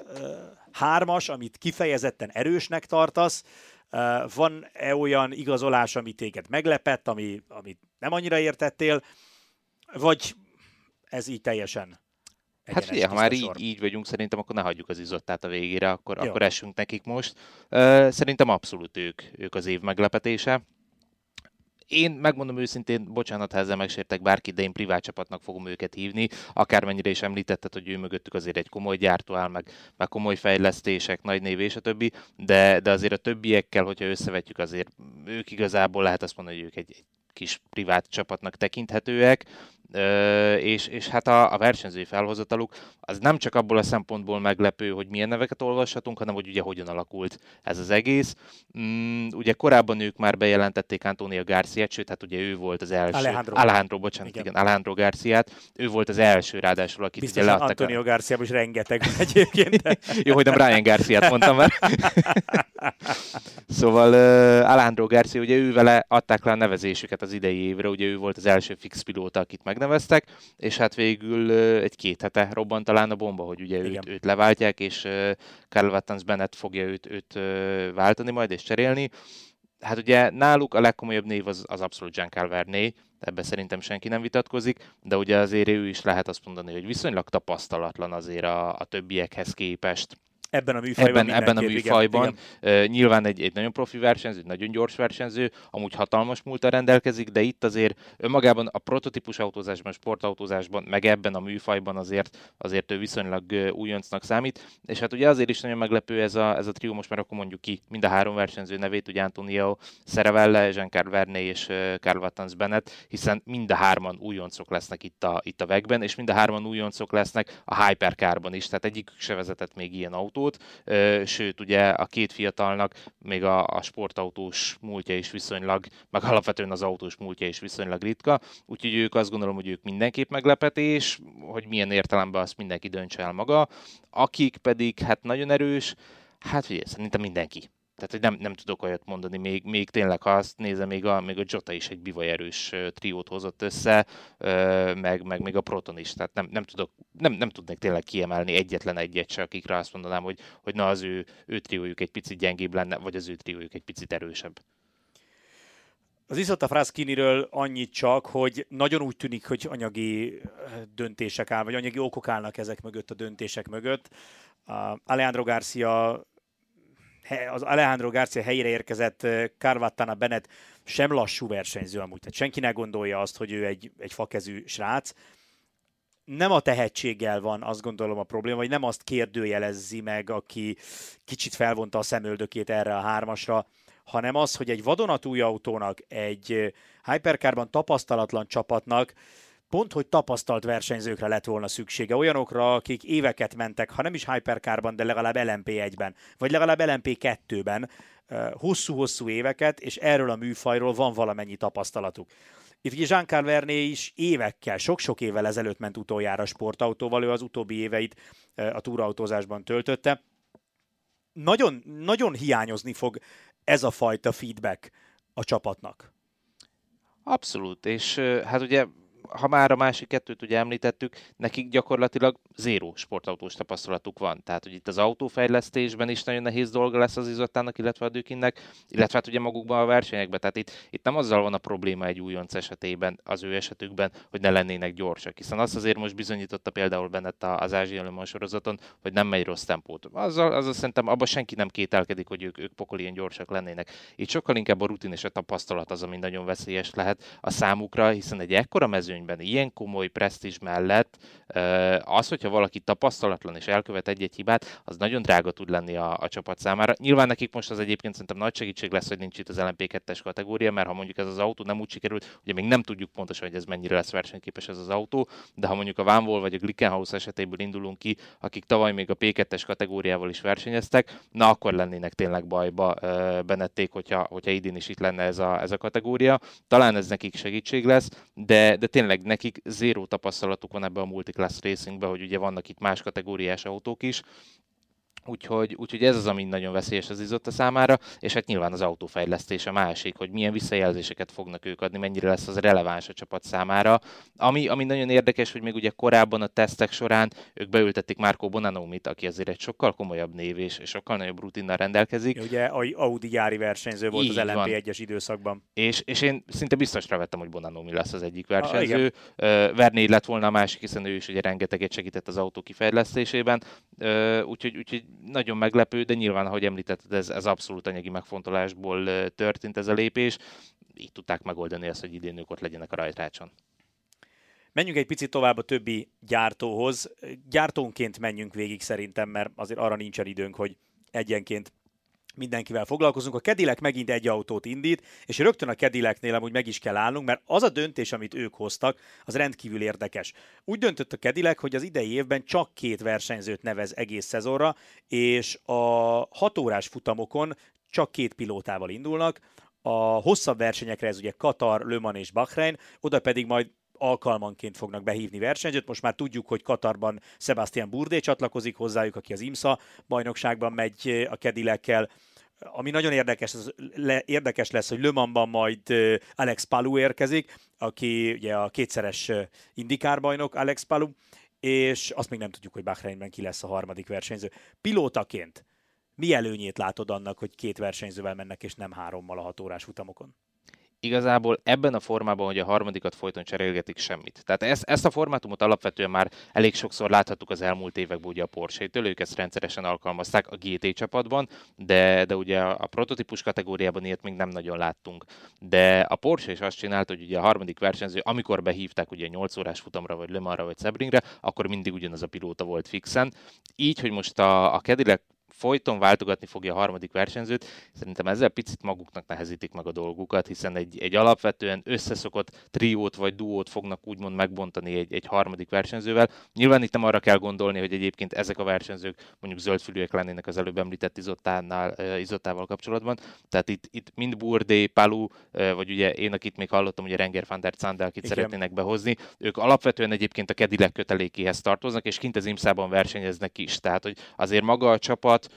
Speaker 1: hármas, amit kifejezetten erősnek tartasz, uh, van-e olyan igazolás, ami téged meglepett, ami, amit nem annyira értettél, vagy ez így teljesen
Speaker 2: Hát figyelj, ha már így, így vagyunk, szerintem akkor ne hagyjuk az izottát a végére, akkor, akkor essünk nekik most. Uh, szerintem abszolút ők, ők az év meglepetése én megmondom őszintén, bocsánat, ha ezzel megsértek bárkit, de én privát csapatnak fogom őket hívni. Akármennyire is említetted, hogy ő mögöttük azért egy komoly gyártó áll, meg, meg komoly fejlesztések, nagy név és a többi, de, de azért a többiekkel, hogyha összevetjük, azért ők igazából lehet azt mondani, hogy ők egy, egy kis privát csapatnak tekinthetőek, és, és hát a, a versenyzői felhozataluk az nem csak abból a szempontból meglepő, hogy milyen neveket olvashatunk, hanem hogy ugye hogyan alakult ez az egész. Mm, ugye korábban ők már bejelentették Antonio garcia sőt, hát ugye ő volt az első.
Speaker 1: Alejandro.
Speaker 2: Alejandro, bocsánat, igen. igen Alejandro garcia Ő volt az első ráadásul, akit
Speaker 1: Biztos ugye leadtak. Antonio a... Garcia is rengeteg egyébként. [laughs]
Speaker 2: Jó, hogy nem Brian Garcia-t mondtam már. szóval uh, Alejandro Garcia, ugye ő vele adták le a nevezésüket az idei évre, ugye ő volt az első fix pilóta, akit meg megneveztek, és hát végül egy-két hete robbant talán a bomba, hogy ugye őt, őt leváltják, és Carl Wattens Bennett fogja őt, őt váltani majd és cserélni. Hát ugye náluk a legkomolyabb név az, az abszolút Jean Calverné, ebben szerintem senki nem vitatkozik, de ugye azért ő is lehet azt mondani, hogy viszonylag tapasztalatlan azért a, a többiekhez képest
Speaker 1: Ebben a műfajban.
Speaker 2: Ebben, ebben a műfajban. Igen, igen. Nyilván egy, egy nagyon profi versenyző, egy nagyon gyors versenyző, amúgy hatalmas múlta rendelkezik, de itt azért önmagában a prototípus autózásban, sportautózásban, meg ebben a műfajban azért, azért ő viszonylag újoncnak számít. És hát ugye azért is nagyon meglepő ez a, ez a trió, most már akkor mondjuk ki mind a három versenyző nevét, ugye Antonio Szerevelle, Jean-Carl Verne és Carl Wattens Bennett, hiszen mind a hárman újoncok lesznek itt a, itt a vegben, és mind a hárman újoncok lesznek a Hypercarban is, tehát egyikük se vezetett még ilyen autó autót, sőt ugye a két fiatalnak még a, a sportautós múltja is viszonylag, meg alapvetően az autós múltja is viszonylag ritka, úgyhogy ők azt gondolom, hogy ők mindenképp meglepetés, hogy milyen értelemben azt mindenki döntse el maga, akik pedig hát nagyon erős, hát figyelj, szerintem mindenki. Tehát, hogy nem, nem tudok olyat mondani, még, még tényleg, ha azt nézem, még a, még a Jota is egy bivajerős triót hozott össze, meg, meg még a Proton is, tehát nem, nem, tudok, nem, nem tudnék tényleg kiemelni egyetlen egyet se, akikre azt mondanám, hogy, hogy na az ő, ő triójuk egy picit gyengébb lenne, vagy az ő triójuk egy picit erősebb.
Speaker 1: Az Iszota Fraskiniről annyit csak, hogy nagyon úgy tűnik, hogy anyagi döntések áll, vagy anyagi okok állnak ezek mögött a döntések mögött. Uh, Alejandro Garcia az Alejandro Garcia helyére érkezett Carvattana Bennett sem lassú versenyző amúgy. Tehát senki ne gondolja azt, hogy ő egy, egy fakezű srác. Nem a tehetséggel van, azt gondolom a probléma, vagy nem azt kérdőjelezzi meg, aki kicsit felvonta a szemöldökét erre a hármasra, hanem az, hogy egy vadonatúj autónak, egy hypercarban tapasztalatlan csapatnak pont, hogy tapasztalt versenyzőkre lett volna szüksége, olyanokra, akik éveket mentek, ha nem is Hypercarban, de legalább LMP1-ben, vagy legalább LMP2-ben, hosszú-hosszú éveket, és erről a műfajról van valamennyi tapasztalatuk. Itt ugye Jean Verné is évekkel, sok-sok évvel ezelőtt ment utoljára sportautóval, ő az utóbbi éveit a túrautózásban töltötte. Nagyon, nagyon hiányozni fog ez a fajta feedback a csapatnak.
Speaker 2: Abszolút, és hát ugye ha már a másik kettőt ugye említettük, nekik gyakorlatilag zéró sportautós tapasztalatuk van. Tehát, hogy itt az autófejlesztésben is nagyon nehéz dolga lesz az izottának, illetve a Dökinnek, illetve hát ugye magukban a versenyekben. Tehát itt, itt nem azzal van a probléma egy újonc esetében, az ő esetükben, hogy ne lennének gyorsak. Hiszen azt azért most bizonyította például bennett az Ázsiai Le sorozaton, hogy nem megy rossz tempót. Azzal, azzal szerintem abban senki nem kételkedik, hogy ők, ők pokol ilyen gyorsak lennének. Itt sokkal inkább a rutin és a tapasztalat az, ami nagyon veszélyes lehet a számukra, hiszen egy ekkora mezőny versenyben, ilyen komoly presztízs mellett az, hogyha valaki tapasztalatlan és elkövet egy-egy hibát, az nagyon drága tud lenni a, a csapat számára. Nyilván nekik most az egyébként szerintem nagy segítség lesz, hogy nincs itt az LMP2-es kategória, mert ha mondjuk ez az autó nem úgy sikerült, ugye még nem tudjuk pontosan, hogy ez mennyire lesz versenyképes ez az autó, de ha mondjuk a Vanvol vagy a Glickenhaus esetéből indulunk ki, akik tavaly még a P2-es kategóriával is versenyeztek, na akkor lennének tényleg bajba Benették, hogyha, hogyha idén is itt lenne ez a, ez a kategória. Talán ez nekik segítség lesz, de, de tényleg tényleg nekik zéró tapasztalatuk van ebbe a multiclass racingbe, hogy ugye vannak itt más kategóriás autók is, Úgyhogy, úgyhogy ez az, ami nagyon veszélyes az izotta számára, és hát nyilván az autófejlesztés a másik, hogy milyen visszajelzéseket fognak ők adni, mennyire lesz az releváns a csapat számára. Ami, ami nagyon érdekes, hogy még ugye korábban a tesztek során ők beültették Marco Bonanomit, aki azért egy sokkal komolyabb név és sokkal nagyobb rutinnal rendelkezik.
Speaker 1: Ugye Audi gyári versenyző volt Így az LMP1-es időszakban.
Speaker 2: És, és én szinte biztosra vettem, hogy Bonanomi lesz az egyik versenyző. Ah, Verné lett volna a másik, hiszen ő is ugye rengeteget segített az autó kifejlesztésében. Úgyhogy, úgyhogy nagyon meglepő, de nyilván, ahogy említetted, ez, ez abszolút anyagi megfontolásból történt ez a lépés. Így tudták megoldani azt, hogy idén ők ott legyenek a rajtrácson.
Speaker 1: Menjünk egy picit tovább a többi gyártóhoz. Gyártónként menjünk végig szerintem, mert azért arra nincsen időnk, hogy egyenként mindenkivel foglalkozunk. A Cadillac megint egy autót indít, és rögtön a Cadillacnél amúgy meg is kell állnunk, mert az a döntés, amit ők hoztak, az rendkívül érdekes. Úgy döntött a Cadillac, hogy az idei évben csak két versenyzőt nevez egész szezonra, és a hat órás futamokon csak két pilótával indulnak, a hosszabb versenyekre ez ugye Katar, Le Mans és Bahrein, oda pedig majd alkalmanként fognak behívni versenyzőt. Most már tudjuk, hogy Katarban Sebastian Burdé csatlakozik hozzájuk, aki az IMSA bajnokságban megy a Kedilekkel. Ami nagyon érdekes, az le, érdekes lesz, hogy Le Mansban majd Alex Palu érkezik, aki ugye a kétszeres indikár bajnok Alex Palu, és azt még nem tudjuk, hogy Bahreinben ki lesz a harmadik versenyző. Pilótaként mi előnyét látod annak, hogy két versenyzővel mennek, és nem hárommal a hatórás futamokon?
Speaker 2: Igazából ebben a formában, hogy a harmadikat folyton cserélgetik semmit. Tehát ezt, ezt a formátumot alapvetően már elég sokszor láthattuk az elmúlt években ugye a Porsche-től, ők ezt rendszeresen alkalmazták a GT csapatban, de, de ugye a, prototípus kategóriában ilyet még nem nagyon láttunk. De a Porsche is azt csinálta, hogy ugye a harmadik versenyző, amikor behívták ugye 8 órás futamra, vagy Le Mansra, vagy Sebringre, akkor mindig ugyanaz a pilóta volt fixen. Így, hogy most a, a Cadillac folyton váltogatni fogja a harmadik versenyzőt. Szerintem ezzel picit maguknak nehezítik meg a dolgukat, hiszen egy, egy alapvetően összeszokott triót vagy duót fognak úgymond megbontani egy, egy harmadik versenyzővel. Nyilván itt nem arra kell gondolni, hogy egyébként ezek a versenyzők mondjuk zöldfülűek lennének az előbb említett izottánál, izottával kapcsolatban. Tehát itt, itt mind Burdé, Palu, vagy ugye én, akit még hallottam, ugye Renger van der Zandel, akit Igen. szeretnének behozni, ők alapvetően egyébként a Kedilek kötelékéhez tartoznak, és kint az IMSZ-ban versenyeznek is. Tehát, hogy azért maga a csapat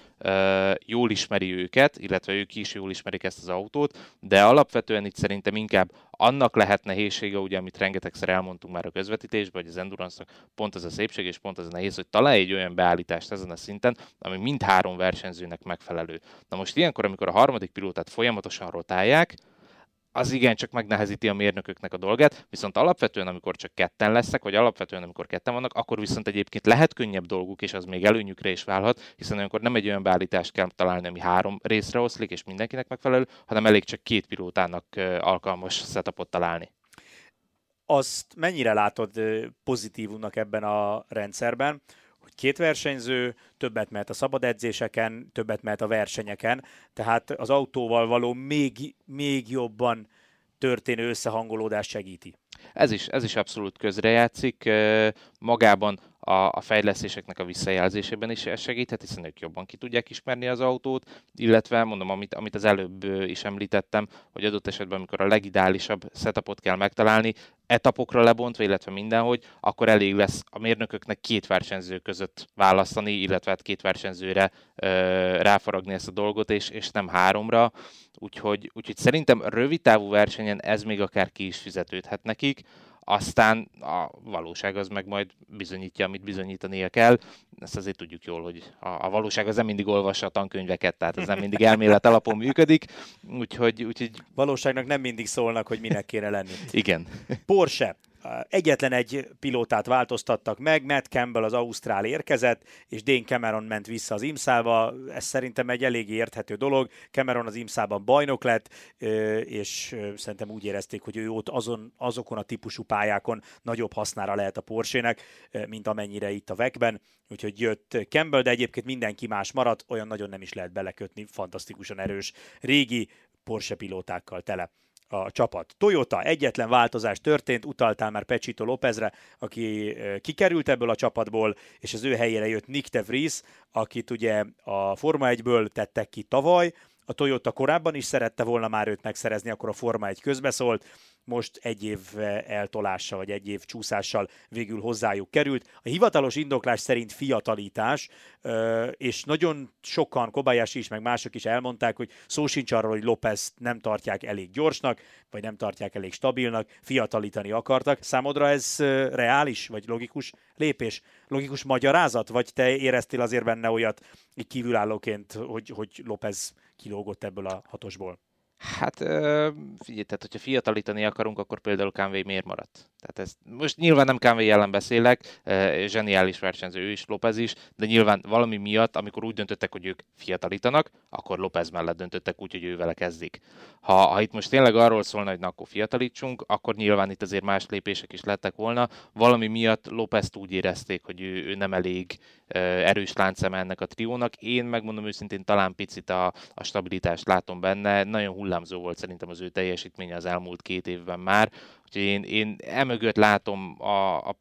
Speaker 2: jól ismeri őket, illetve ők is jól ismerik ezt az autót, de alapvetően itt szerintem inkább annak lehet nehézsége, ugye, amit rengetegszer elmondtunk már a közvetítésben, hogy az endurance pont az a szépség és pont az a nehéz, hogy találj egy olyan beállítást ezen a szinten, ami mind három versenyzőnek megfelelő. Na most ilyenkor, amikor a harmadik pilótát folyamatosan rotálják, az igen csak megnehezíti a mérnököknek a dolgát, viszont alapvetően, amikor csak ketten lesznek, vagy alapvetően, amikor ketten vannak, akkor viszont egyébként lehet könnyebb dolguk, és az még előnyükre is válhat, hiszen olyankor nem egy olyan beállítást kell találni, ami három részre oszlik, és mindenkinek megfelelő, hanem elég csak két pilótának alkalmas setupot találni.
Speaker 1: Azt mennyire látod pozitívumnak ebben a rendszerben, két versenyző többet mehet a szabad edzéseken, többet mehet a versenyeken, tehát az autóval való még, még jobban történő összehangolódás segíti.
Speaker 2: Ez is, ez is abszolút közrejátszik. Magában a, a fejlesztéseknek a visszajelzésében is segíthet, hiszen ők jobban ki tudják ismerni az autót, illetve mondom, amit, amit az előbb is említettem, hogy adott esetben, amikor a legideálisabb setupot kell megtalálni, etapokra lebontva, illetve mindenhogy, akkor elég lesz a mérnököknek két versenyző között választani, illetve hát két versenyzőre ö, ráfaragni ezt a dolgot, és, és nem háromra. Úgyhogy, úgyhogy szerintem rövid távú versenyen ez még akár ki is fizetődhet nekik aztán a valóság az meg majd bizonyítja, amit bizonyítania kell. Ezt azért tudjuk jól, hogy a, a valóság az nem mindig olvassa a tankönyveket, tehát ez nem mindig elmélet alapon működik, úgyhogy, úgyhogy...
Speaker 1: Valóságnak nem mindig szólnak, hogy minek kéne lenni.
Speaker 2: Igen.
Speaker 1: Porsche. Egyetlen egy pilótát változtattak meg, Matt Campbell az Ausztrál érkezett, és Dane Cameron ment vissza az IMSA-ba. Ez szerintem egy elég érthető dolog. Cameron az IMSA-ban bajnok lett, és szerintem úgy érezték, hogy ő ott azon, azokon a típusú pályákon nagyobb hasznára lehet a Porsche-nek, mint amennyire itt a vekben. Úgyhogy jött Campbell, de egyébként mindenki más maradt, olyan nagyon nem is lehet belekötni, fantasztikusan erős régi Porsche pilótákkal tele a csapat. Toyota egyetlen változás történt, utaltál már Pecito Lópezre, aki kikerült ebből a csapatból, és az ő helyére jött Nick de Vries, akit ugye a Forma 1-ből tettek ki tavaly, a Toyota korábban is szerette volna már őt megszerezni, akkor a Forma 1 közbeszólt, most egy év eltolással, vagy egy év csúszással végül hozzájuk került. A hivatalos indoklás szerint fiatalítás, és nagyon sokan, Kobayashi is, meg mások is elmondták, hogy szó sincs arról, hogy López nem tartják elég gyorsnak, vagy nem tartják elég stabilnak, fiatalítani akartak. Számodra ez reális, vagy logikus lépés, logikus magyarázat, vagy te éreztél azért benne olyat, így kívülállóként, hogy, hogy López kilógott ebből a hatosból?
Speaker 2: Hát figyelj, tehát hogyha fiatalítani akarunk, akkor például Kánvé miért maradt? Tehát ez, most nyilván nem Kánvé ellen beszélek, zseniális versenyző ő is, López is, de nyilván valami miatt, amikor úgy döntöttek, hogy ők fiatalítanak, akkor López mellett döntöttek úgy, hogy ő vele kezdik. Ha, ha itt most tényleg arról szólna, hogy na, akkor fiatalítsunk, akkor nyilván itt azért más lépések is lettek volna. Valami miatt Lópezt úgy érezték, hogy ő, ő nem elég erős láncem ennek a triónak. Én megmondom őszintén, talán picit a, a stabilitást látom benne. Nagyon hullámzó volt szerintem az ő teljesítménye az elmúlt két évben már. Úgyhogy én, én emögött látom a, a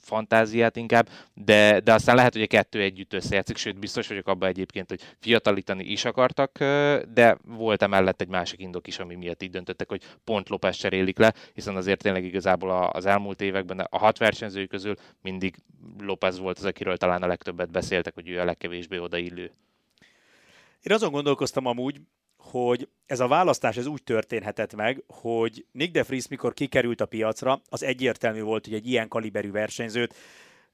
Speaker 2: fantáziát inkább, de, de aztán lehet, hogy a kettő együtt összejátszik, sőt biztos vagyok abban egyébként, hogy fiatalítani is akartak, de volt emellett egy másik indok is, ami miatt így döntöttek, hogy pont Lopez cserélik le, hiszen azért tényleg igazából az elmúlt években a hat versenyzői közül mindig Lopez volt az, akiről talán a legtöbbet beszéltek, hogy ő a legkevésbé odaillő.
Speaker 1: Én azon gondolkoztam amúgy, hogy ez a választás ez úgy történhetett meg, hogy Nick de Vries, mikor kikerült a piacra, az egyértelmű volt, hogy egy ilyen kaliberű versenyzőt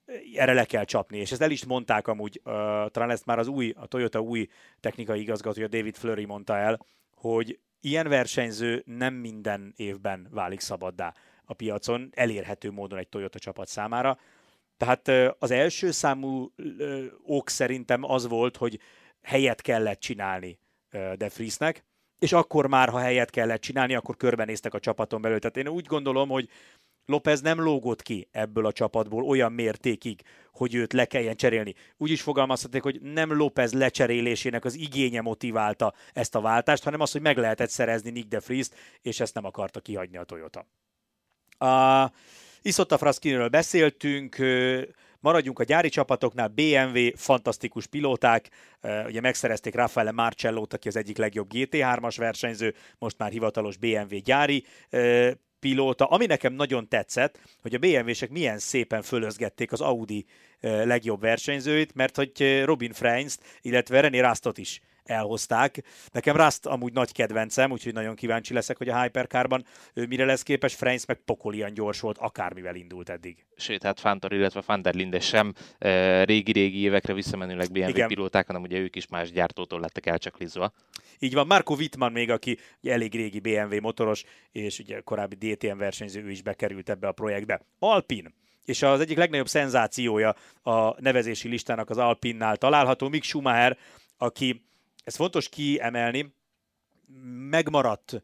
Speaker 1: eh, erre le kell csapni, és ezt el is mondták amúgy, uh, talán ezt már az új, a Toyota új technikai igazgatója David Fleury mondta el, hogy ilyen versenyző nem minden évben válik szabaddá a piacon, elérhető módon egy Toyota csapat számára. Tehát uh, az első számú uh, ok szerintem az volt, hogy helyet kellett csinálni de Friesnek, és akkor már, ha helyet kellett csinálni, akkor körbenéztek a csapaton belül. Tehát én úgy gondolom, hogy López nem lógott ki ebből a csapatból olyan mértékig, hogy őt le kelljen cserélni. Úgy is fogalmazhatnék, hogy nem López lecserélésének az igénye motiválta ezt a váltást, hanem az, hogy meg lehetett szerezni Nick de Friest, és ezt nem akarta kihagyni a Toyota. A Isotta Fraskiniről beszéltünk, Maradjunk a gyári csapatoknál, BMW, fantasztikus pilóták, ugye megszerezték Raffaele Marcello-t, aki az egyik legjobb GT3-as versenyző, most már hivatalos BMW gyári pilóta. Ami nekem nagyon tetszett, hogy a BMW-sek milyen szépen fölözgették az Audi legjobb versenyzőit, mert hogy Robin Freins, illetve René Rastot is elhozták. Nekem Rust amúgy nagy kedvencem, úgyhogy nagyon kíváncsi leszek, hogy a Hypercarban ő mire lesz képes. Franz meg pokolian gyors volt, akármivel indult eddig.
Speaker 2: Sőt, hát Fantor, illetve Van der Linde sem régi-régi évekre visszamenőleg BMW Igen. pilóták, hanem ugye ők is más gyártótól lettek elcsaklizva.
Speaker 1: Így van, Marco Wittmann még, aki elég régi BMW motoros, és ugye korábbi DTM versenyző, ő is bekerült ebbe a projektbe. Alpin, és az egyik legnagyobb szenzációja a nevezési listának az Alpinnál található, Mick Schumacher, aki, ez fontos kiemelni, megmaradt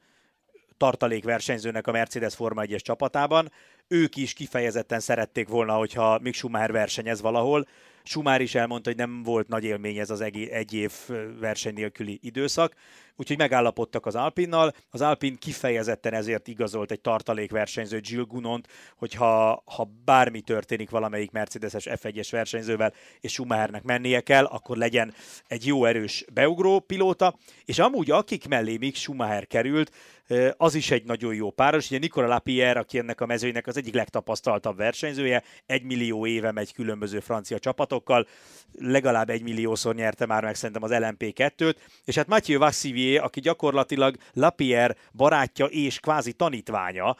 Speaker 1: tartalékversenyzőnek a Mercedes Forma 1-es csapatában. Ők is kifejezetten szerették volna, hogyha Mick Schumacher versenyez valahol, Sumár is elmondta, hogy nem volt nagy élmény ez az egy év verseny nélküli időszak, úgyhogy megállapodtak az Alpinnal. Az Alpin kifejezetten ezért igazolt egy tartalékversenyző Jill Gunont, hogyha ha bármi történik valamelyik Mercedes-es F1-es versenyzővel, és Schumachernek mennie kell, akkor legyen egy jó erős beugró pilóta, és amúgy akik mellé még Schumacher került, az is egy nagyon jó páros. Ugye Nicola Lapierre, aki ennek a mezőnynek az egyik legtapasztaltabb versenyzője, egy millió éve megy különböző francia csapatokkal, legalább egy milliószor nyerte már meg szerintem az LMP2-t, és hát Mathieu Vaxivier, aki gyakorlatilag Lapierre barátja és kvázi tanítványa,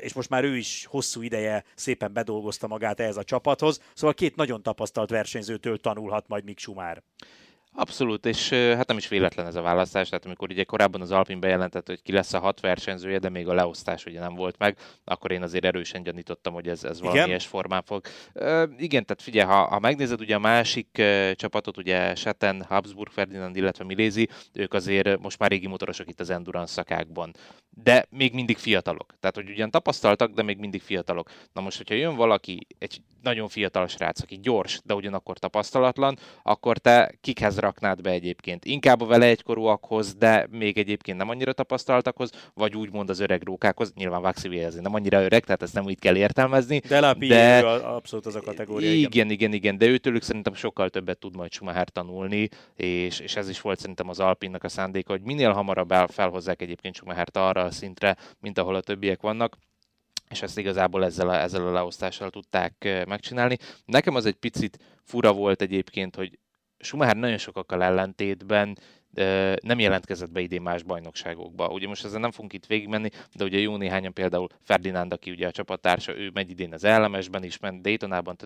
Speaker 1: és most már ő is hosszú ideje szépen bedolgozta magát ehhez a csapathoz, szóval két nagyon tapasztalt versenyzőtől tanulhat majd Mick Schumacher.
Speaker 2: Abszolút, és hát nem is véletlen ez a választás, tehát amikor ugye korábban az Alpin bejelentett, hogy ki lesz a hat versenyzője, de még a leosztás ugye nem volt meg, akkor én azért erősen gyanítottam, hogy ez, ez valamilyen formán fog. Uh, igen, tehát figyelj, ha, ha megnézed ugye a másik uh, csapatot, ugye Setten, Habsburg, Ferdinand, illetve Milézi, ők azért most már régi motorosok itt az endurance szakákban, de még mindig fiatalok. Tehát, hogy ugyan tapasztaltak, de még mindig fiatalok. Na most, hogyha jön valaki, egy nagyon fiatal srác, aki gyors, de ugyanakkor tapasztalatlan, akkor te kikhez raknád be egyébként? Inkább a vele egykorúakhoz, de még egyébként nem annyira tapasztaltakhoz, vagy úgymond az öreg rókákhoz. Nyilván ezért nem annyira öreg, tehát ezt nem úgy kell értelmezni.
Speaker 1: De Lapi de... abszolút az a kategória.
Speaker 2: Igen, igen, igen, igen, de őtőlük szerintem sokkal többet tud majd Schumacher tanulni, és, és ez is volt szerintem az Alpinnak a szándéka, hogy minél hamarabb felhozzák egyébként Schumachert arra a szintre, mint ahol a többiek vannak és ezt igazából ezzel a, ezzel a leosztással tudták megcsinálni. Nekem az egy picit fura volt egyébként, hogy Schumacher nagyon sokakkal ellentétben nem jelentkezett be idén más bajnokságokba. Ugye most ezzel nem fogunk itt végigmenni, de ugye jó néhányan például Ferdinand, aki ugye a csapattársa, ő megy idén az LMS-ben is, ment Daytonában,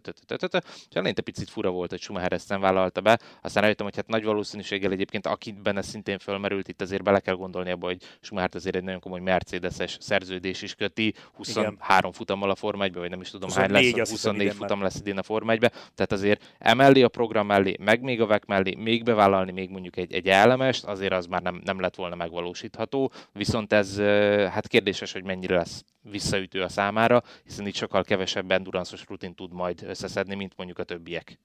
Speaker 2: és eleinte picit fura volt, hogy Schumacher ezt nem vállalta be, aztán rájöttem, hogy hát nagy valószínűséggel egyébként akiben ez szintén fölmerült, itt azért bele kell gondolni abba, hogy Schumacher azért egy nagyon komoly Mercedes-es szerződés is köti, 23 Igen. futammal a Forma 1 vagy nem is tudom hány lesz, 24 futam lesz idén a Forma 1 tehát azért emellé a program mellé, meg még a VEC mellé, még bevállalni még mondjuk egy, egy elemest, azért az már nem, nem lett volna megvalósítható, viszont ez hát kérdéses, hogy mennyire lesz visszaütő a számára, hiszen itt sokkal kevesebb endurance rutin tud majd összeszedni, mint mondjuk a többiek.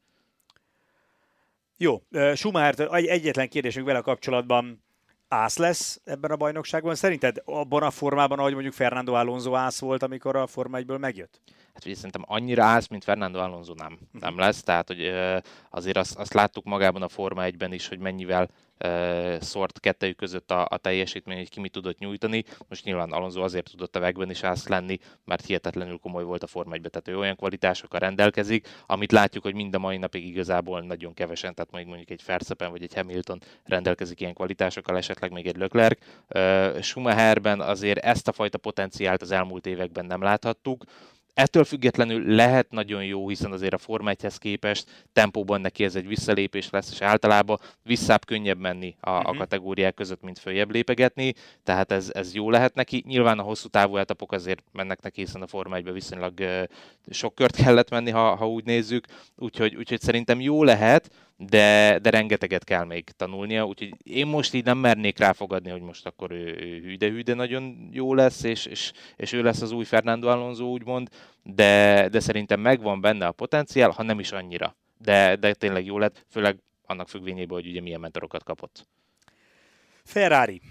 Speaker 1: Jó, Schumacher, egyetlen kérdésünk vele kapcsolatban ász lesz ebben a bajnokságban? Szerinted abban a formában, ahogy mondjuk Fernando Alonso ász volt, amikor a Forma 1-ből megjött?
Speaker 2: Hát ugye szerintem annyira ász, mint Fernando Alonso nem, nem lesz, tehát hogy azért azt, azt láttuk magában a Forma 1-ben is, hogy mennyivel szort kettejük között a, a teljesítmény, hogy ki mit tudott nyújtani. Most nyilván Alonso azért tudott a vegben is ász lenni, mert hihetetlenül komoly volt a Forma 1 tehát ő olyan kvalitásokkal rendelkezik, amit látjuk, hogy mind a mai napig igazából nagyon kevesen, tehát mondjuk, mondjuk egy Ferszepen vagy egy Hamilton rendelkezik ilyen kvalitásokkal, esetleg még egy Leclerc. Schumacherben azért ezt a fajta potenciált az elmúlt években nem láthattuk, Ettől függetlenül lehet nagyon jó, hiszen azért a Forma 1 képest tempóban neki ez egy visszalépés lesz, és általában visszább könnyebb menni a, uh-huh. a mhm. kategóriák között, mint följebb lépegetni, tehát ez, ez jó lehet neki. Nyilván a hosszú távú etapok azért mennek neki, hiszen a Forma 1 viszonylag sok kört kellett menni, ha, ha úgy nézzük, úgyhogy, úgyhogy szerintem jó lehet, de, de rengeteget kell még tanulnia, úgyhogy én most így nem mernék ráfogadni, hogy most akkor ő, ő hűde-hűde nagyon jó lesz, és, és, és ő lesz az új Fernando Alonso, úgymond, de, de szerintem megvan benne a potenciál, ha nem is annyira. De, de tényleg jó lett, főleg annak függvényében, hogy ugye milyen mentorokat kapott.
Speaker 1: Ferrari.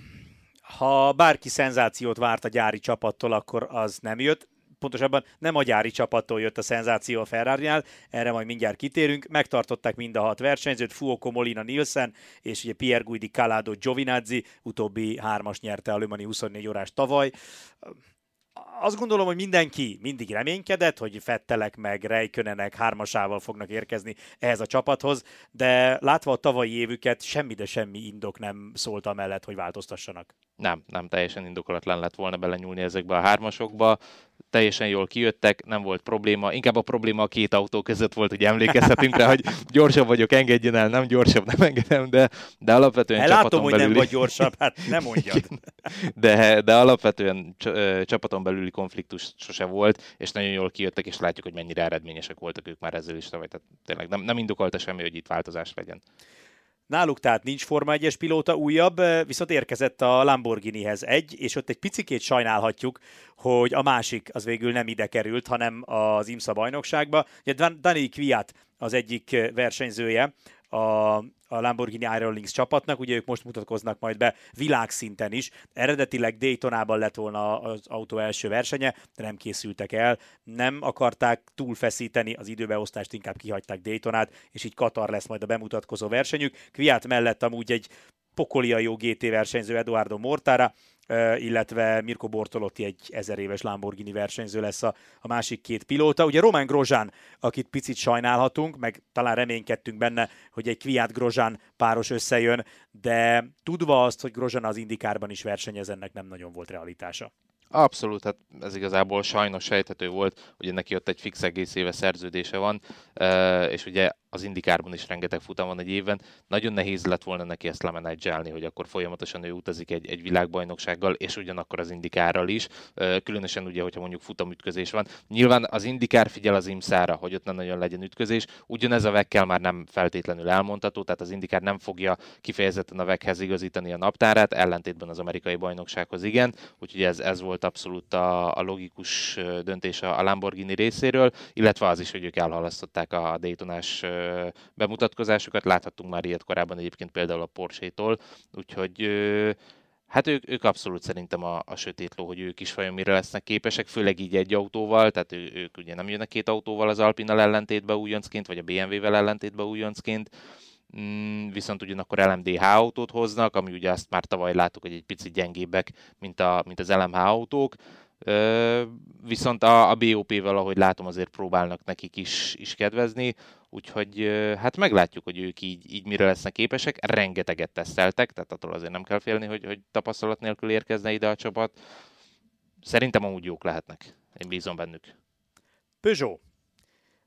Speaker 1: Ha bárki szenzációt várt a gyári csapattól, akkor az nem jött pontosabban nem a gyári csapattól jött a szenzáció a ferrari erre majd mindjárt kitérünk. Megtartották mind a hat versenyzőt, Fuoco Molina Nielsen és ugye Pierre Guidi Calado Giovinazzi, utóbbi hármas nyerte a Le Mani 24 órás tavaly azt gondolom, hogy mindenki mindig reménykedett, hogy Fettelek meg Rejkönenek hármasával fognak érkezni ehhez a csapathoz, de látva a tavalyi évüket, semmi de semmi indok nem szólt amellett, hogy változtassanak.
Speaker 2: Nem, nem teljesen indokolatlan lett volna belenyúlni ezekbe a hármasokba teljesen jól kijöttek, nem volt probléma. Inkább a probléma a két autó között volt, hogy emlékezhetünk rá, hogy [laughs] gyorsabb vagyok, engedjen el, nem gyorsabb, nem engedem, de, de alapvetően
Speaker 1: Látom, csapaton hogy belüli... nem vagy gyorsabb, hát [laughs] nem mondjad.
Speaker 2: de, de alapvetően csapaton belüli konfliktus sose volt, és nagyon jól kijöttek, és látjuk, hogy mennyire eredményesek voltak ők már ezzel is. Tehát tényleg nem, nem indokolta semmi, hogy itt változás legyen.
Speaker 1: Náluk tehát nincs Forma 1-es pilóta újabb, viszont érkezett a Lamborghinihez egy, és ott egy picikét sajnálhatjuk, hogy a másik az végül nem ide került, hanem az IMSA bajnokságba. Ugye Dani Kviat az egyik versenyzője a, a Lamborghini Iron csapatnak, ugye ők most mutatkoznak majd be világszinten is. Eredetileg Daytonában lett volna az autó első versenye, de nem készültek el, nem akarták túlfeszíteni az időbeosztást, inkább kihagyták Daytonát, és így Katar lesz majd a bemutatkozó versenyük. Kviat mellett amúgy egy pokolia jó GT versenyző Eduardo Mortara, illetve Mirko Bortolotti egy ezer éves Lamborghini versenyző lesz a, a másik két pilóta. Ugye Roman Grosjean, akit picit sajnálhatunk, meg talán reménykedtünk benne, hogy egy Kviat Grosjean páros összejön, de tudva azt, hogy Grosjean az indikárban is versenyez, ennek nem nagyon volt realitása.
Speaker 2: Abszolút, hát ez igazából sajnos sejthető volt, hogy neki ott egy fix egész éve szerződése van, és ugye az indikárban is rengeteg futam van egy évben, nagyon nehéz lett volna neki ezt lemenedzselni, hogy akkor folyamatosan ő utazik egy, egy világbajnoksággal, és ugyanakkor az indikárral is, különösen ugye, hogyha mondjuk futamütközés van. Nyilván az indikár figyel az imszára, hogy ott nem nagyon legyen ütközés, ugyanez a vekkel már nem feltétlenül elmondható, tehát az indikár nem fogja kifejezetten a vekhez igazítani a naptárát, ellentétben az amerikai bajnoksághoz igen, úgyhogy ez, ez volt abszolút a, a logikus döntés a Lamborghini részéről, illetve az is, hogy ők elhalasztották a Daytonás bemutatkozásokat. Láthattunk már ilyet korábban egyébként például a Porsche-tól, úgyhogy Hát ők, ők abszolút szerintem a, a sötét ló, hogy ők is vajon mire lesznek képesek, főleg így egy autóval, tehát ő, ők ugye nem jönnek két autóval az Alpinnal ellentétbe újoncként, vagy a BMW-vel ellentétbe újoncként, mm, viszont ugyanakkor LMDH autót hoznak, ami ugye azt már tavaly láttuk, hogy egy picit gyengébbek, mint, a, mint az LMH autók, viszont a, a BOP-vel, ahogy látom, azért próbálnak nekik is, is kedvezni, úgyhogy hát meglátjuk, hogy ők így, így mire lesznek képesek. Rengeteget teszteltek, tehát attól azért nem kell félni, hogy, hogy tapasztalat nélkül érkezne ide a csapat. Szerintem amúgy jók lehetnek. Én bízom bennük.
Speaker 1: Peugeot.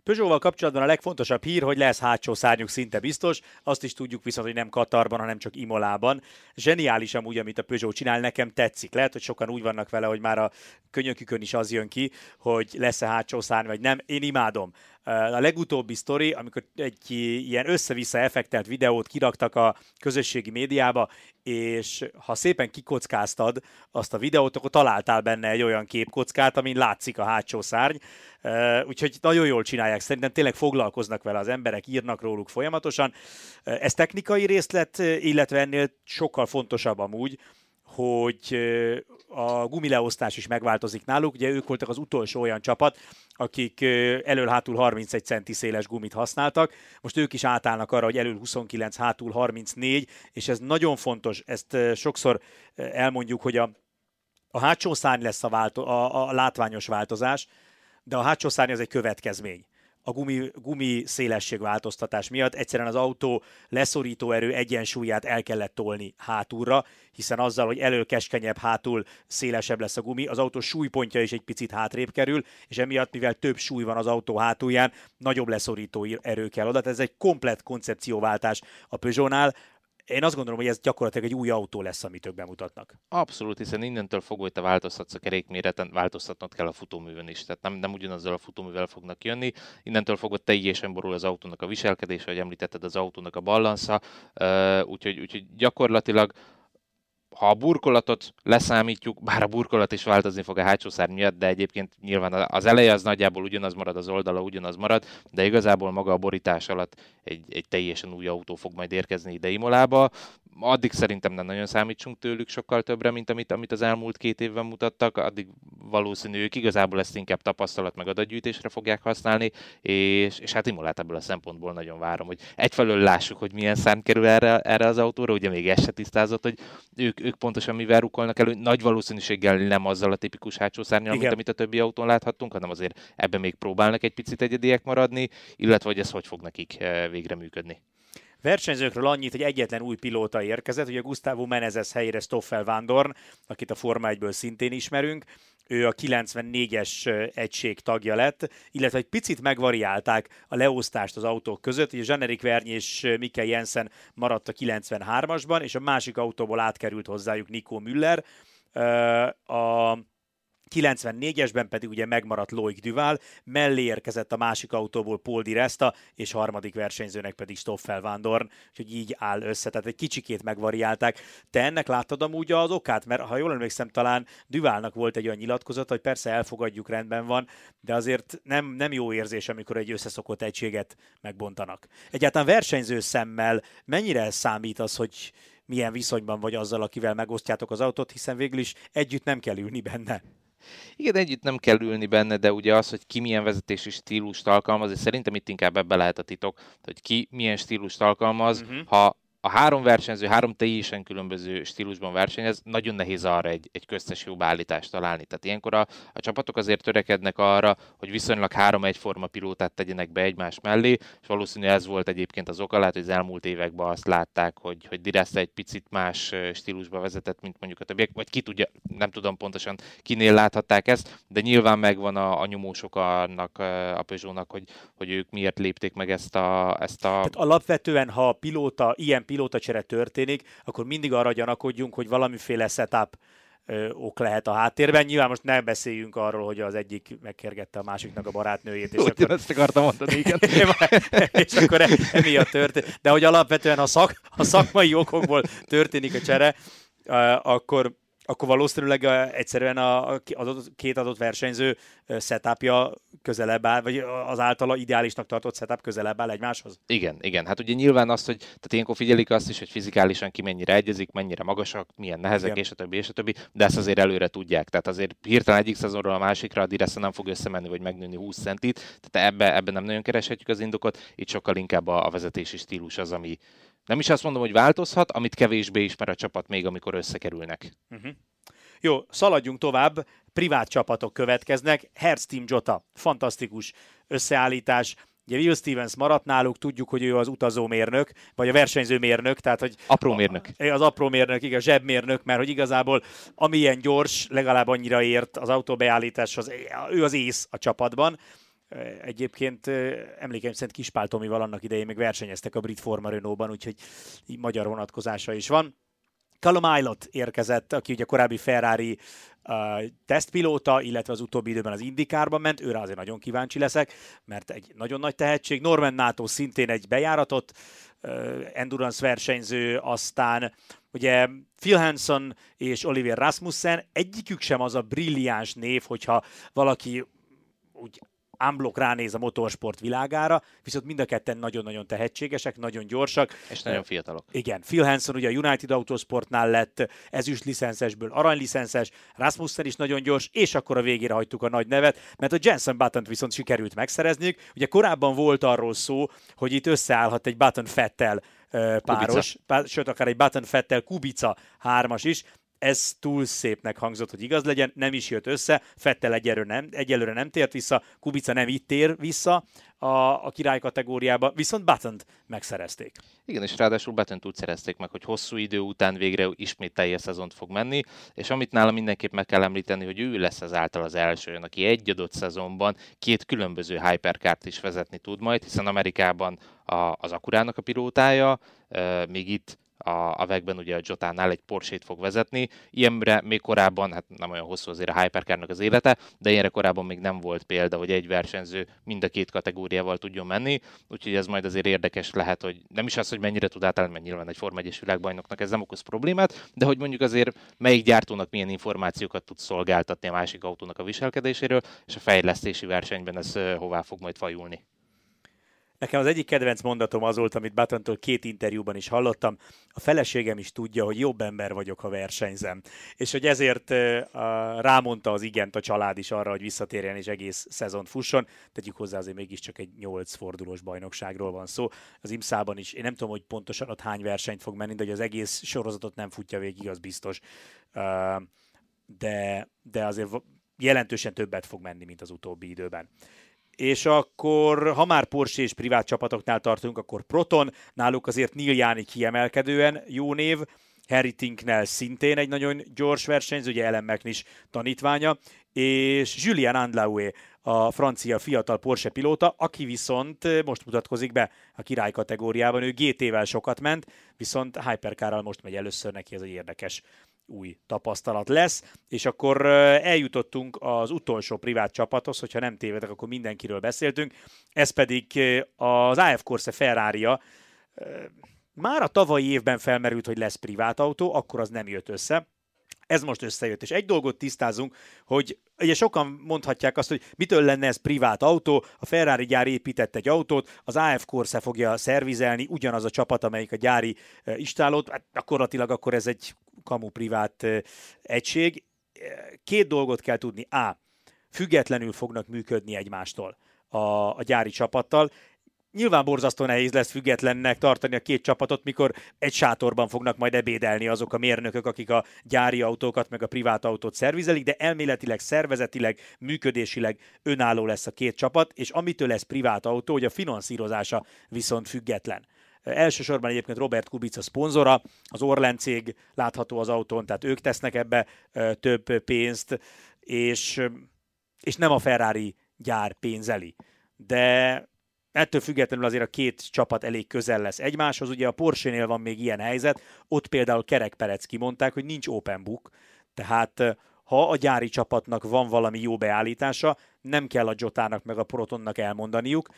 Speaker 1: Peugeot-val kapcsolatban a legfontosabb hír, hogy lesz hátsó szárnyuk szinte biztos, azt is tudjuk viszont, hogy nem Katarban, hanem csak Imolában. Zseniális amúgy, amit a Peugeot csinál, nekem tetszik. Lehet, hogy sokan úgy vannak vele, hogy már a könyökükön is az jön ki, hogy lesz-e hátsó szárny, vagy nem. Én imádom. A legutóbbi sztori, amikor egy ilyen össze-vissza effektelt videót kiraktak a közösségi médiába, és ha szépen kikockáztad azt a videót, akkor találtál benne egy olyan képkockát, amin látszik a hátsó szárny. Úgyhogy nagyon jól csinálják, szerintem tényleg foglalkoznak vele az emberek, írnak róluk folyamatosan. Ez technikai részlet, illetve ennél sokkal fontosabb amúgy, hogy a gumileosztás is megváltozik náluk. Ugye ők voltak az utolsó olyan csapat, akik elől-hátul 31 centi széles gumit használtak. Most ők is átállnak arra, hogy elől 29, hátul 34, és ez nagyon fontos, ezt sokszor elmondjuk, hogy a, a hátsó szárny lesz a, válto- a, a látványos változás, de a hátsó szárny az egy következmény a gumi, gumi szélesség változtatás miatt egyszerűen az autó leszorító erő egyensúlyát el kellett tolni hátulra, hiszen azzal, hogy elő keskenyebb, hátul szélesebb lesz a gumi, az autó súlypontja is egy picit hátrébb kerül, és emiatt, mivel több súly van az autó hátulján, nagyobb leszorító erő kell oda. Tehát ez egy komplet koncepcióváltás a Peugeotnál, én azt gondolom, hogy ez gyakorlatilag egy új autó lesz, amit ők bemutatnak.
Speaker 2: Abszolút, hiszen innentől fogva, hogy te változtatsz a kerékméreten, változtatnod kell a futóművön is. Tehát nem, nem ugyanazzal a futóművel fognak jönni. Innentől fogva teljesen borul az autónak a viselkedése, vagy említetted az autónak a ballansza. Úgyhogy, úgyhogy gyakorlatilag ha a burkolatot leszámítjuk, bár a burkolat is változni fog a hátsó szár miatt, de egyébként nyilván az eleje az nagyjából ugyanaz marad, az oldala ugyanaz marad, de igazából maga a borítás alatt egy, egy teljesen új autó fog majd érkezni ide Imolába. Addig szerintem nem nagyon számítsunk tőlük sokkal többre, mint amit, amit az elmúlt két évben mutattak, addig valószínű ők igazából ezt inkább tapasztalat meg adatgyűjtésre fogják használni, és, és hát Imolát ebből a szempontból nagyon várom, hogy egyfelől lássuk, hogy milyen szám kerül erre, erre az autóra, ugye még ez se tisztázott, hogy ők, ők pontosan mivel rukolnak elő, nagy valószínűséggel nem azzal a tipikus hátsó szárnyal, mint amit a többi autón láthattunk, hanem azért ebben még próbálnak egy picit egyediek maradni, illetve hogy ez hogy fog nekik eh, végre működni.
Speaker 1: Versenyzőkről annyit, hogy egyetlen új pilóta érkezett, ugye Gustavo Menezes helyére Stoffel Vándorn, akit a Forma 1-ből szintén ismerünk, ő a 94-es egység tagja lett, illetve egy picit megvariálták a leosztást az autók között, ugye Jean-Éric Verny és Mikkel Jensen maradt a 93-asban, és a másik autóból átkerült hozzájuk Nico Müller. A 94-esben pedig ugye megmaradt Loic Duval, mellé érkezett a másik autóból Paul Di Resta, és harmadik versenyzőnek pedig Stoffel Van Dorn, úgyhogy így áll össze, tehát egy kicsikét megvariálták. Te ennek láttad amúgy az okát, mert ha jól emlékszem, talán Duvalnak volt egy olyan nyilatkozat, hogy persze elfogadjuk, rendben van, de azért nem, nem jó érzés, amikor egy összeszokott egységet megbontanak. Egyáltalán versenyző szemmel mennyire számít az, hogy milyen viszonyban vagy azzal, akivel megosztjátok az autót, hiszen végül is együtt nem kell ülni benne.
Speaker 2: Igen, együtt nem kell ülni benne, de ugye az, hogy ki milyen vezetési stílust alkalmaz, és szerintem itt inkább ebbe lehet a titok, hogy ki milyen stílust alkalmaz, uh-huh. ha a három versenyző három teljesen különböző stílusban versenyez, nagyon nehéz arra egy, egy köztes jobb állítást találni. Tehát ilyenkor a, a csapatok azért törekednek arra, hogy viszonylag három egyforma pilótát tegyenek be egymás mellé, és valószínű ez volt egyébként az oka, lehet, hogy az elmúlt években azt látták, hogy, hogy Diresta egy picit más stílusba vezetett, mint mondjuk a többiek, vagy ki tudja, nem tudom pontosan kinél láthatták ezt, de nyilván megvan a, a nyomósok annak a Peugeot-nak, hogy, hogy ők miért lépték meg ezt a... Ezt a...
Speaker 1: Tehát alapvetően, ha a pilóta ilyen pilótacsere történik, akkor mindig arra gyanakodjunk, hogy valamiféle setup ok lehet a háttérben. Nyilván most ne beszéljünk arról, hogy az egyik megkergette a másiknak a barátnőjét.
Speaker 2: És Úgy, akkor... ezt akartam mondani, igen. [laughs]
Speaker 1: és akkor e- emiatt történik. De hogy alapvetően a, szak, a szakmai okokból történik a csere, akkor akkor valószínűleg egyszerűen a, a két adott versenyző setupja közelebb áll, vagy az általa ideálisnak tartott setup közelebb áll egymáshoz?
Speaker 2: Igen, igen. Hát ugye nyilván azt, hogy tehát ilyenkor figyelik azt is, hogy fizikálisan ki mennyire egyezik, mennyire magasak, milyen nehezek, igen. és a többi, és a többi, de ezt azért előre tudják. Tehát azért hirtelen egyik szezonról a másikra a Diressa nem fog összemenni, vagy megnőni 20 centit, tehát ebbe, ebbe nem nagyon kereshetjük az indokot, itt sokkal inkább a, a vezetési stílus az, ami, nem is azt mondom, hogy változhat, amit kevésbé ismer a csapat még, amikor összekerülnek. Uh-huh.
Speaker 1: Jó, szaladjunk tovább, privát csapatok következnek, Hertz Team Jota, fantasztikus összeállítás, Ugye Will Stevens maradt náluk, tudjuk, hogy ő az utazómérnök, vagy a versenyző mérnök, tehát hogy...
Speaker 2: Apró mérnök.
Speaker 1: Az apró mérnök, igen, zsebmérnök, mert hogy igazából amilyen gyors, legalább annyira ért az autóbeállításhoz, ő az ész a csapatban. Egyébként emlékeim szerint Kispál Tomival annak idején még versenyeztek a Brit Forma Renault-ban, úgyhogy magyar vonatkozása is van. Callum Aylott érkezett, aki ugye korábbi Ferrari uh, tesztpilóta, illetve az utóbbi időben az Indikárban ment, őre azért nagyon kíváncsi leszek, mert egy nagyon nagy tehetség. Norman NATO szintén egy bejáratott uh, endurance versenyző, aztán ugye Phil Hanson és Oliver Rasmussen, egyikük sem az a brilliáns név, hogyha valaki úgy unblock ránéz a motorsport világára, viszont mind a ketten nagyon-nagyon tehetségesek, nagyon gyorsak.
Speaker 2: És nagyon fiatalok.
Speaker 1: Igen, Phil Hanson ugye a United Autosportnál lett ezüst licenszesből aranylicenszes, Rasmussen is nagyon gyors, és akkor a végére hagytuk a nagy nevet, mert a Jensen button viszont sikerült megszerezniük. Ugye korábban volt arról szó, hogy itt összeállhat egy Button Fettel páros, Kubica. sőt, akár egy Button Fettel Kubica hármas is, ez túl szépnek hangzott, hogy igaz legyen, nem is jött össze, Fettel egyelőre nem, egyelőre nem tért vissza, Kubica nem itt tér vissza a, a király kategóriába, viszont button megszerezték.
Speaker 2: Igen, és ráadásul button úgy szerezték meg, hogy hosszú idő után végre ismét teljes szezont fog menni, és amit nála mindenképp meg kell említeni, hogy ő lesz az által az első, aki egy adott szezonban két különböző hyperkárt is vezetni tud majd, hiszen Amerikában a, az Akurának a pilótája, még itt a, a vegben ugye a Jotánál egy porsche fog vezetni. Ilyenre még korábban, hát nem olyan hosszú azért a Hypercar-nak az élete, de ilyenre korábban még nem volt példa, hogy egy versenyző mind a két kategóriával tudjon menni, úgyhogy ez majd azért érdekes lehet, hogy nem is az, hogy mennyire tud átállni, mert nyilván egy Forma 1 világbajnoknak ez nem okoz problémát, de hogy mondjuk azért melyik gyártónak milyen információkat tud szolgáltatni a másik autónak a viselkedéséről, és a fejlesztési versenyben ez hová fog majd fajulni.
Speaker 1: Nekem az egyik kedvenc mondatom az volt, amit Buttontól két interjúban is hallottam. A feleségem is tudja, hogy jobb ember vagyok, ha versenyzem. És hogy ezért rámondta az igent a család is arra, hogy visszatérjen és egész szezon fusson. Tegyük hozzá, azért mégiscsak egy nyolc fordulós bajnokságról van szó. Az IMSZ-ban is, én nem tudom, hogy pontosan ott hány versenyt fog menni, de hogy az egész sorozatot nem futja végig, az biztos. De, de azért jelentősen többet fog menni, mint az utóbbi időben. És akkor, ha már Porsche és privát csapatoknál tartunk, akkor Proton, náluk azért Neil Jáni kiemelkedően jó név, Harry Tinknell szintén egy nagyon gyors versenyző, ugye Ellen is tanítványa, és Julien Andlaue, a francia fiatal Porsche pilóta, aki viszont most mutatkozik be a király kategóriában. Ő GT-vel sokat ment, viszont Hypercarral most megy először neki, ez egy érdekes új tapasztalat lesz, és akkor eljutottunk az utolsó privát csapathoz, hogyha nem tévedek, akkor mindenkiről beszéltünk, ez pedig az AF Corse ferrari. Már a tavalyi évben felmerült, hogy lesz privát autó, akkor az nem jött össze. Ez most összejött, és egy dolgot tisztázunk, hogy ugye sokan mondhatják azt, hogy mitől lenne ez privát autó, a Ferrari gyár épített egy autót, az AF Corse fogja szervizelni, ugyanaz a csapat, amelyik a gyári istálót, hát gyakorlatilag akkor ez egy kamu privát egység. Két dolgot kell tudni. A. Függetlenül fognak működni egymástól a, a gyári csapattal. Nyilván borzasztó nehéz lesz függetlennek tartani a két csapatot, mikor egy sátorban fognak majd ebédelni azok a mérnökök, akik a gyári autókat meg a privát autót szervizelik, de elméletileg, szervezetileg, működésileg önálló lesz a két csapat, és amitől lesz privát autó, hogy a finanszírozása viszont független. Elsősorban egyébként Robert Kubica szponzora, az Orlen cég látható az autón, tehát ők tesznek ebbe több pénzt, és, és nem a Ferrari gyár pénzeli. De Ettől függetlenül azért a két csapat elég közel lesz egymáshoz. Ugye a Porsche-nél van még ilyen helyzet, ott például Kerek Perec kimondták, hogy nincs open book, tehát ha a gyári csapatnak van valami jó beállítása, nem kell a Jotának meg a Protonnak elmondaniuk,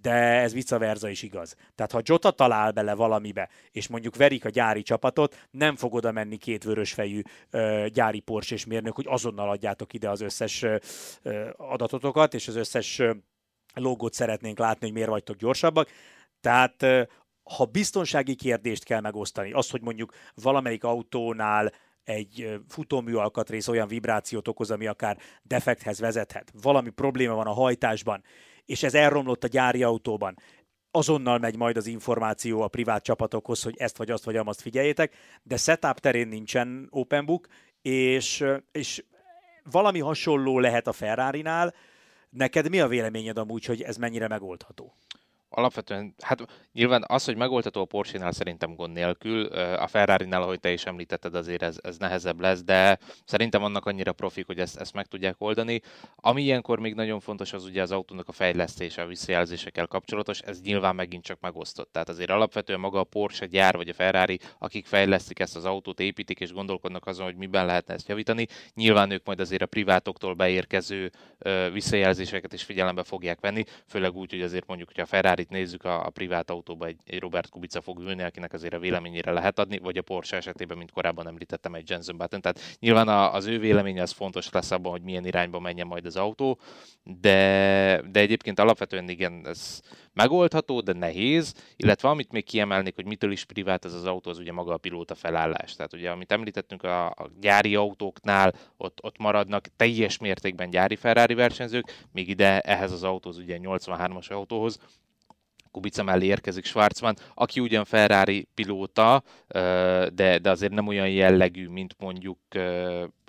Speaker 1: de ez vice versa is igaz. Tehát ha Jota talál bele valamibe, és mondjuk verik a gyári csapatot, nem fog oda menni két vörösfejű ö, gyári Porsche mérnök, hogy azonnal adjátok ide az összes ö, adatotokat, és az összes ö, logót szeretnénk látni, hogy miért vagytok gyorsabbak. Tehát ha biztonsági kérdést kell megosztani, az, hogy mondjuk valamelyik autónál egy futómű alkatrész olyan vibrációt okoz, ami akár defekthez vezethet, valami probléma van a hajtásban, és ez elromlott a gyári autóban, azonnal megy majd az információ a privát csapatokhoz, hogy ezt vagy azt vagy azt figyeljétek, de setup terén nincsen open book, és, és valami hasonló lehet a Ferrari-nál. Neked mi a véleményed amúgy, hogy ez mennyire megoldható?
Speaker 2: Alapvetően, hát nyilván az, hogy megoldható a Porsche-nál szerintem gond nélkül, a Ferrari-nál, ahogy te is említetted, azért ez, ez nehezebb lesz, de szerintem annak annyira profik, hogy ezt, ezt meg tudják oldani. Ami ilyenkor még nagyon fontos, az ugye az autónak a fejlesztése, a visszajelzésekkel kapcsolatos, ez nyilván megint csak megosztott. Tehát azért alapvetően maga a Porsche gyár vagy a Ferrari, akik fejlesztik ezt az autót, építik és gondolkodnak azon, hogy miben lehetne ezt javítani, nyilván ők majd azért a privátoktól beérkező visszajelzéseket is figyelembe fogják venni, főleg úgy, hogy azért mondjuk, hogy a Ferrari itt nézzük, a, a privát autóba egy, egy Robert Kubica fog ülni, akinek azért a véleményére lehet adni, vagy a Porsche esetében, mint korábban említettem, egy Jensen Button. Tehát nyilván a, az ő véleménye az fontos lesz abban, hogy milyen irányba menjen majd az autó, de, de egyébként alapvetően igen, ez megoldható, de nehéz, illetve amit még kiemelnék, hogy mitől is privát ez az autó, az ugye maga a pilóta felállás. Tehát ugye, amit említettünk a, a gyári autóknál, ott, ott maradnak teljes mértékben gyári Ferrari versenyzők, még ide ehhez az autóhoz, ugye 83-as autóhoz, Kubica mellé érkezik Schwarzman, aki ugyan Ferrari pilóta, de, de azért nem olyan jellegű, mint mondjuk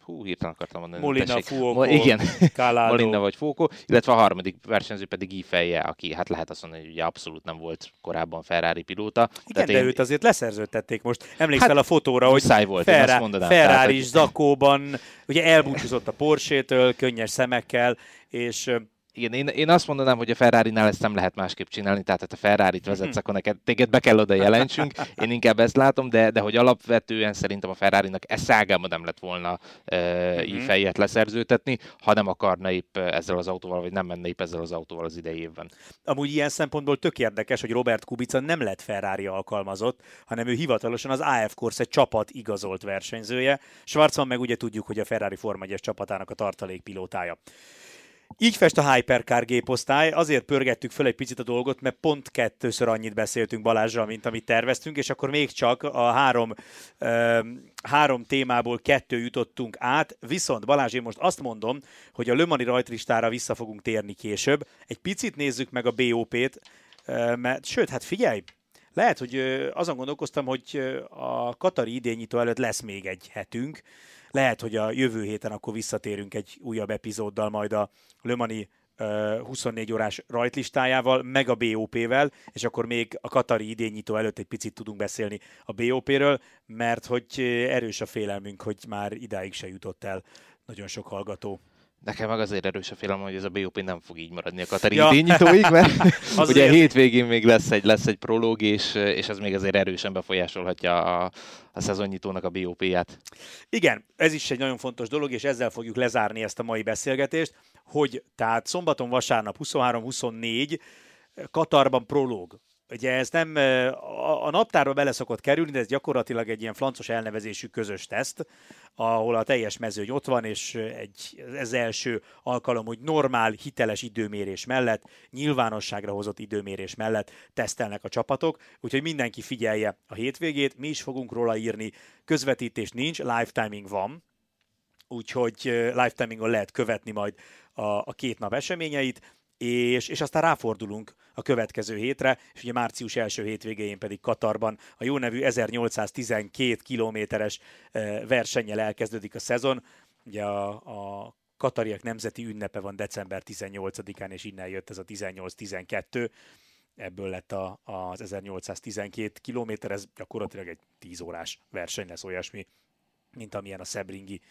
Speaker 2: hú, hirtelen akartam mondani.
Speaker 1: Molina. Fuoco,
Speaker 2: igen, Molina vagy Fuoco, illetve a harmadik versenyző pedig Ifeje, aki hát lehet azt mondani, hogy ugye abszolút nem volt korábban Ferrari pilóta.
Speaker 1: Igen, de én... őt azért leszerződtették most. Emlékszel hát, a fotóra, hogy
Speaker 2: volt, Ferra-
Speaker 1: Ferrari is zakóban, ugye elbúcsúzott a Porsche-től, könnyes szemekkel, és
Speaker 2: igen, én, én azt mondanám, hogy a Ferrari-nál ezt nem lehet másképp csinálni, tehát ha a Ferrari-t vezetsz, mhm. akkor neked, téged be kell oda jelentsünk. [laughs] Én inkább ezt látom, de, de hogy alapvetően szerintem a Ferrari-nak ez szágában nem lett volna e, uh-huh. fejet leszerzőtetni, ha nem akarna épp ezzel az autóval, vagy nem menne épp ezzel az autóval az idei évben.
Speaker 1: Amúgy ilyen szempontból tök érdekes, hogy Robert Kubica nem lett Ferrari alkalmazott, hanem ő hivatalosan az AF Corse csapat igazolt versenyzője. Schwarzman meg ugye tudjuk, hogy a Ferrari Forma 1 csapatának a tartalékpilótája. Így fest a Hypercar géposztály, azért pörgettük föl egy picit a dolgot, mert pont kettőször annyit beszéltünk Balázsral, mint amit terveztünk, és akkor még csak a három, ö, három témából kettő jutottunk át, viszont Balázs, én most azt mondom, hogy a Lömani rajtristára vissza fogunk térni később. Egy picit nézzük meg a BOP-t, ö, mert sőt, hát figyelj, lehet, hogy azon gondolkoztam, hogy a Katari idényító előtt lesz még egy hetünk, lehet, hogy a jövő héten akkor visszatérünk egy újabb epizóddal majd a Lömani 24 órás rajtlistájával, meg a BOP-vel, és akkor még a Katari idényító előtt egy picit tudunk beszélni a BOP-ről, mert hogy erős a félelmünk, hogy már idáig se jutott el nagyon sok hallgató.
Speaker 2: Nekem meg azért erős a félelem, hogy ez a BOP nem fog így maradni a Katari ja. nyitóig, mert [laughs] [laughs] ugye hétvégén még lesz egy, lesz egy prológ, és, és ez még azért erősen befolyásolhatja a, a szezonnyitónak a BOP-ját.
Speaker 1: Igen, ez is egy nagyon fontos dolog, és ezzel fogjuk lezárni ezt a mai beszélgetést, hogy tehát szombaton, vasárnap 23-24 Katarban prológ ugye ez nem a, a naptárba bele szokott kerülni, de ez gyakorlatilag egy ilyen flancos elnevezésű közös teszt, ahol a teljes mezőny ott van, és egy, ez első alkalom, hogy normál, hiteles időmérés mellett, nyilvánosságra hozott időmérés mellett tesztelnek a csapatok, úgyhogy mindenki figyelje a hétvégét, mi is fogunk róla írni, közvetítés nincs, lifetiming van, úgyhogy lifetimingon lehet követni majd a, a két nap eseményeit, és, és aztán ráfordulunk a következő hétre, és ugye március első hétvégén pedig Katarban a jó nevű 1812 kilométeres versennyel elkezdődik a szezon. Ugye a, a katariak nemzeti ünnepe van december 18-án, és innen jött ez a 18-12 ebből lett a, az 1812 kilométer, ez gyakorlatilag egy 10 órás verseny lesz olyasmi, mint amilyen a Szebringi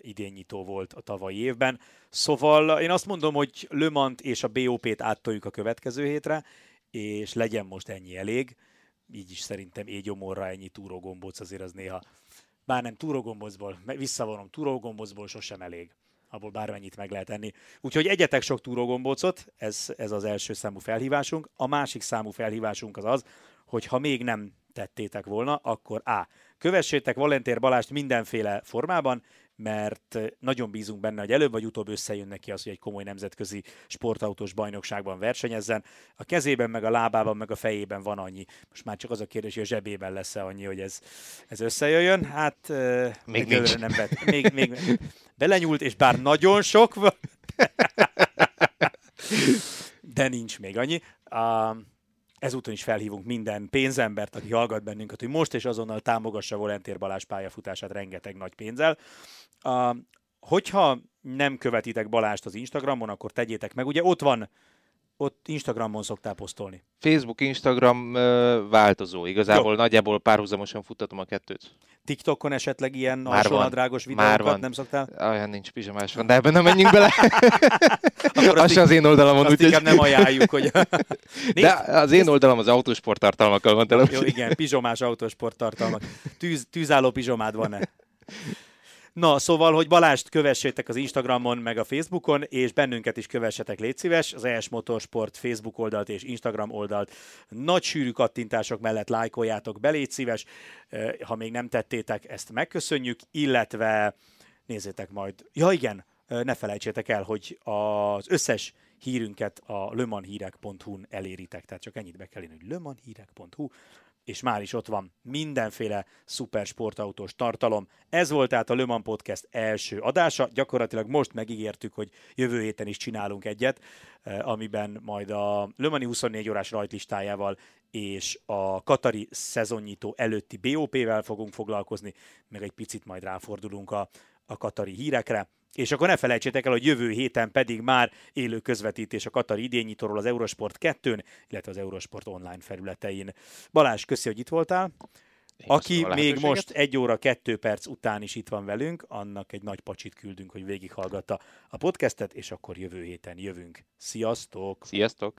Speaker 1: idénynyitó volt a tavalyi évben. Szóval én azt mondom, hogy Le Mans és a BOP-t áttoljuk a következő hétre, és legyen most ennyi elég. Így is szerintem égyomorra ennyi túrógombóc azért az néha, bár nem túrógombocból, visszavonom, túrógombocból sosem elég abból bármennyit meg lehet enni. Úgyhogy egyetek sok túrógombócot, ez, ez az első számú felhívásunk. A másik számú felhívásunk az az, hogy ha még nem tettétek volna, akkor A. Kövessétek Valentér Balást mindenféle formában, mert nagyon bízunk benne, hogy előbb vagy utóbb összejön neki az, hogy egy komoly nemzetközi sportautós bajnokságban versenyezzen. A kezében, meg a lábában, meg a fejében van annyi. Most már csak az a kérdés, hogy a zsebében lesz-e annyi, hogy ez, ez összejöjjön. Hát
Speaker 2: még nincs.
Speaker 1: nem vett. Még, még belenyúlt, és bár nagyon sok van, [laughs] de nincs még annyi. Uh, ezúton is felhívunk minden pénzembert, aki hallgat bennünket, hogy most és azonnal támogassa Volentér Balázs pályafutását rengeteg nagy pénzzel. Uh, hogyha nem követitek Balást az Instagramon, akkor tegyétek meg. Ugye ott van ott Instagramon szoktál posztolni.
Speaker 2: Facebook, Instagram változó. Igazából Jó. nagyjából párhuzamosan futtatom a kettőt.
Speaker 1: TikTokon esetleg ilyen már drágos videókat már van. nem szoktál?
Speaker 2: Olyan nincs pizsamás van, de ebben nem menjünk bele. [laughs] Akkor az az én oldalamon.
Speaker 1: Azt úgy, nem ajánljuk, hogy... [laughs]
Speaker 2: de az én oldalam az autósport tartalmakkal van tele.
Speaker 1: Jó, igen, pizsomás autósport tartalmak. Tűz, tűzálló pizsomád van-e? Na, szóval, hogy Balást kövessétek az Instagramon, meg a Facebookon, és bennünket is kövessetek, légy szíves, az ES Motorsport Facebook oldalt és Instagram oldalt. Nagy sűrű kattintások mellett lájkoljátok be, légy szíves, ha még nem tettétek, ezt megköszönjük, illetve nézzétek majd, ja igen, ne felejtsétek el, hogy az összes hírünket a lemanhírek.hu-n eléritek, tehát csak ennyit be kell írni, hogy lemanhírek.hu, és már is ott van mindenféle szuper sportautós tartalom. Ez volt tehát a Le Mans Podcast első adása. Gyakorlatilag most megígértük, hogy jövő héten is csinálunk egyet, eh, amiben majd a Le Mans 24 órás rajtlistájával és a Katari szezonnyitó előtti BOP-vel fogunk foglalkozni, meg egy picit majd ráfordulunk a, a Katari hírekre. És akkor ne felejtsétek el, hogy jövő héten pedig már élő közvetítés a Katari idényítóról az Eurosport 2-n, illetve az Eurosport online felületein. Balázs, köszi, hogy itt voltál. Én Aki még most egy óra, kettő perc után is itt van velünk, annak egy nagy pacsit küldünk, hogy végighallgatta a podcastet, és akkor jövő héten jövünk. Sziasztok!
Speaker 2: Sziasztok!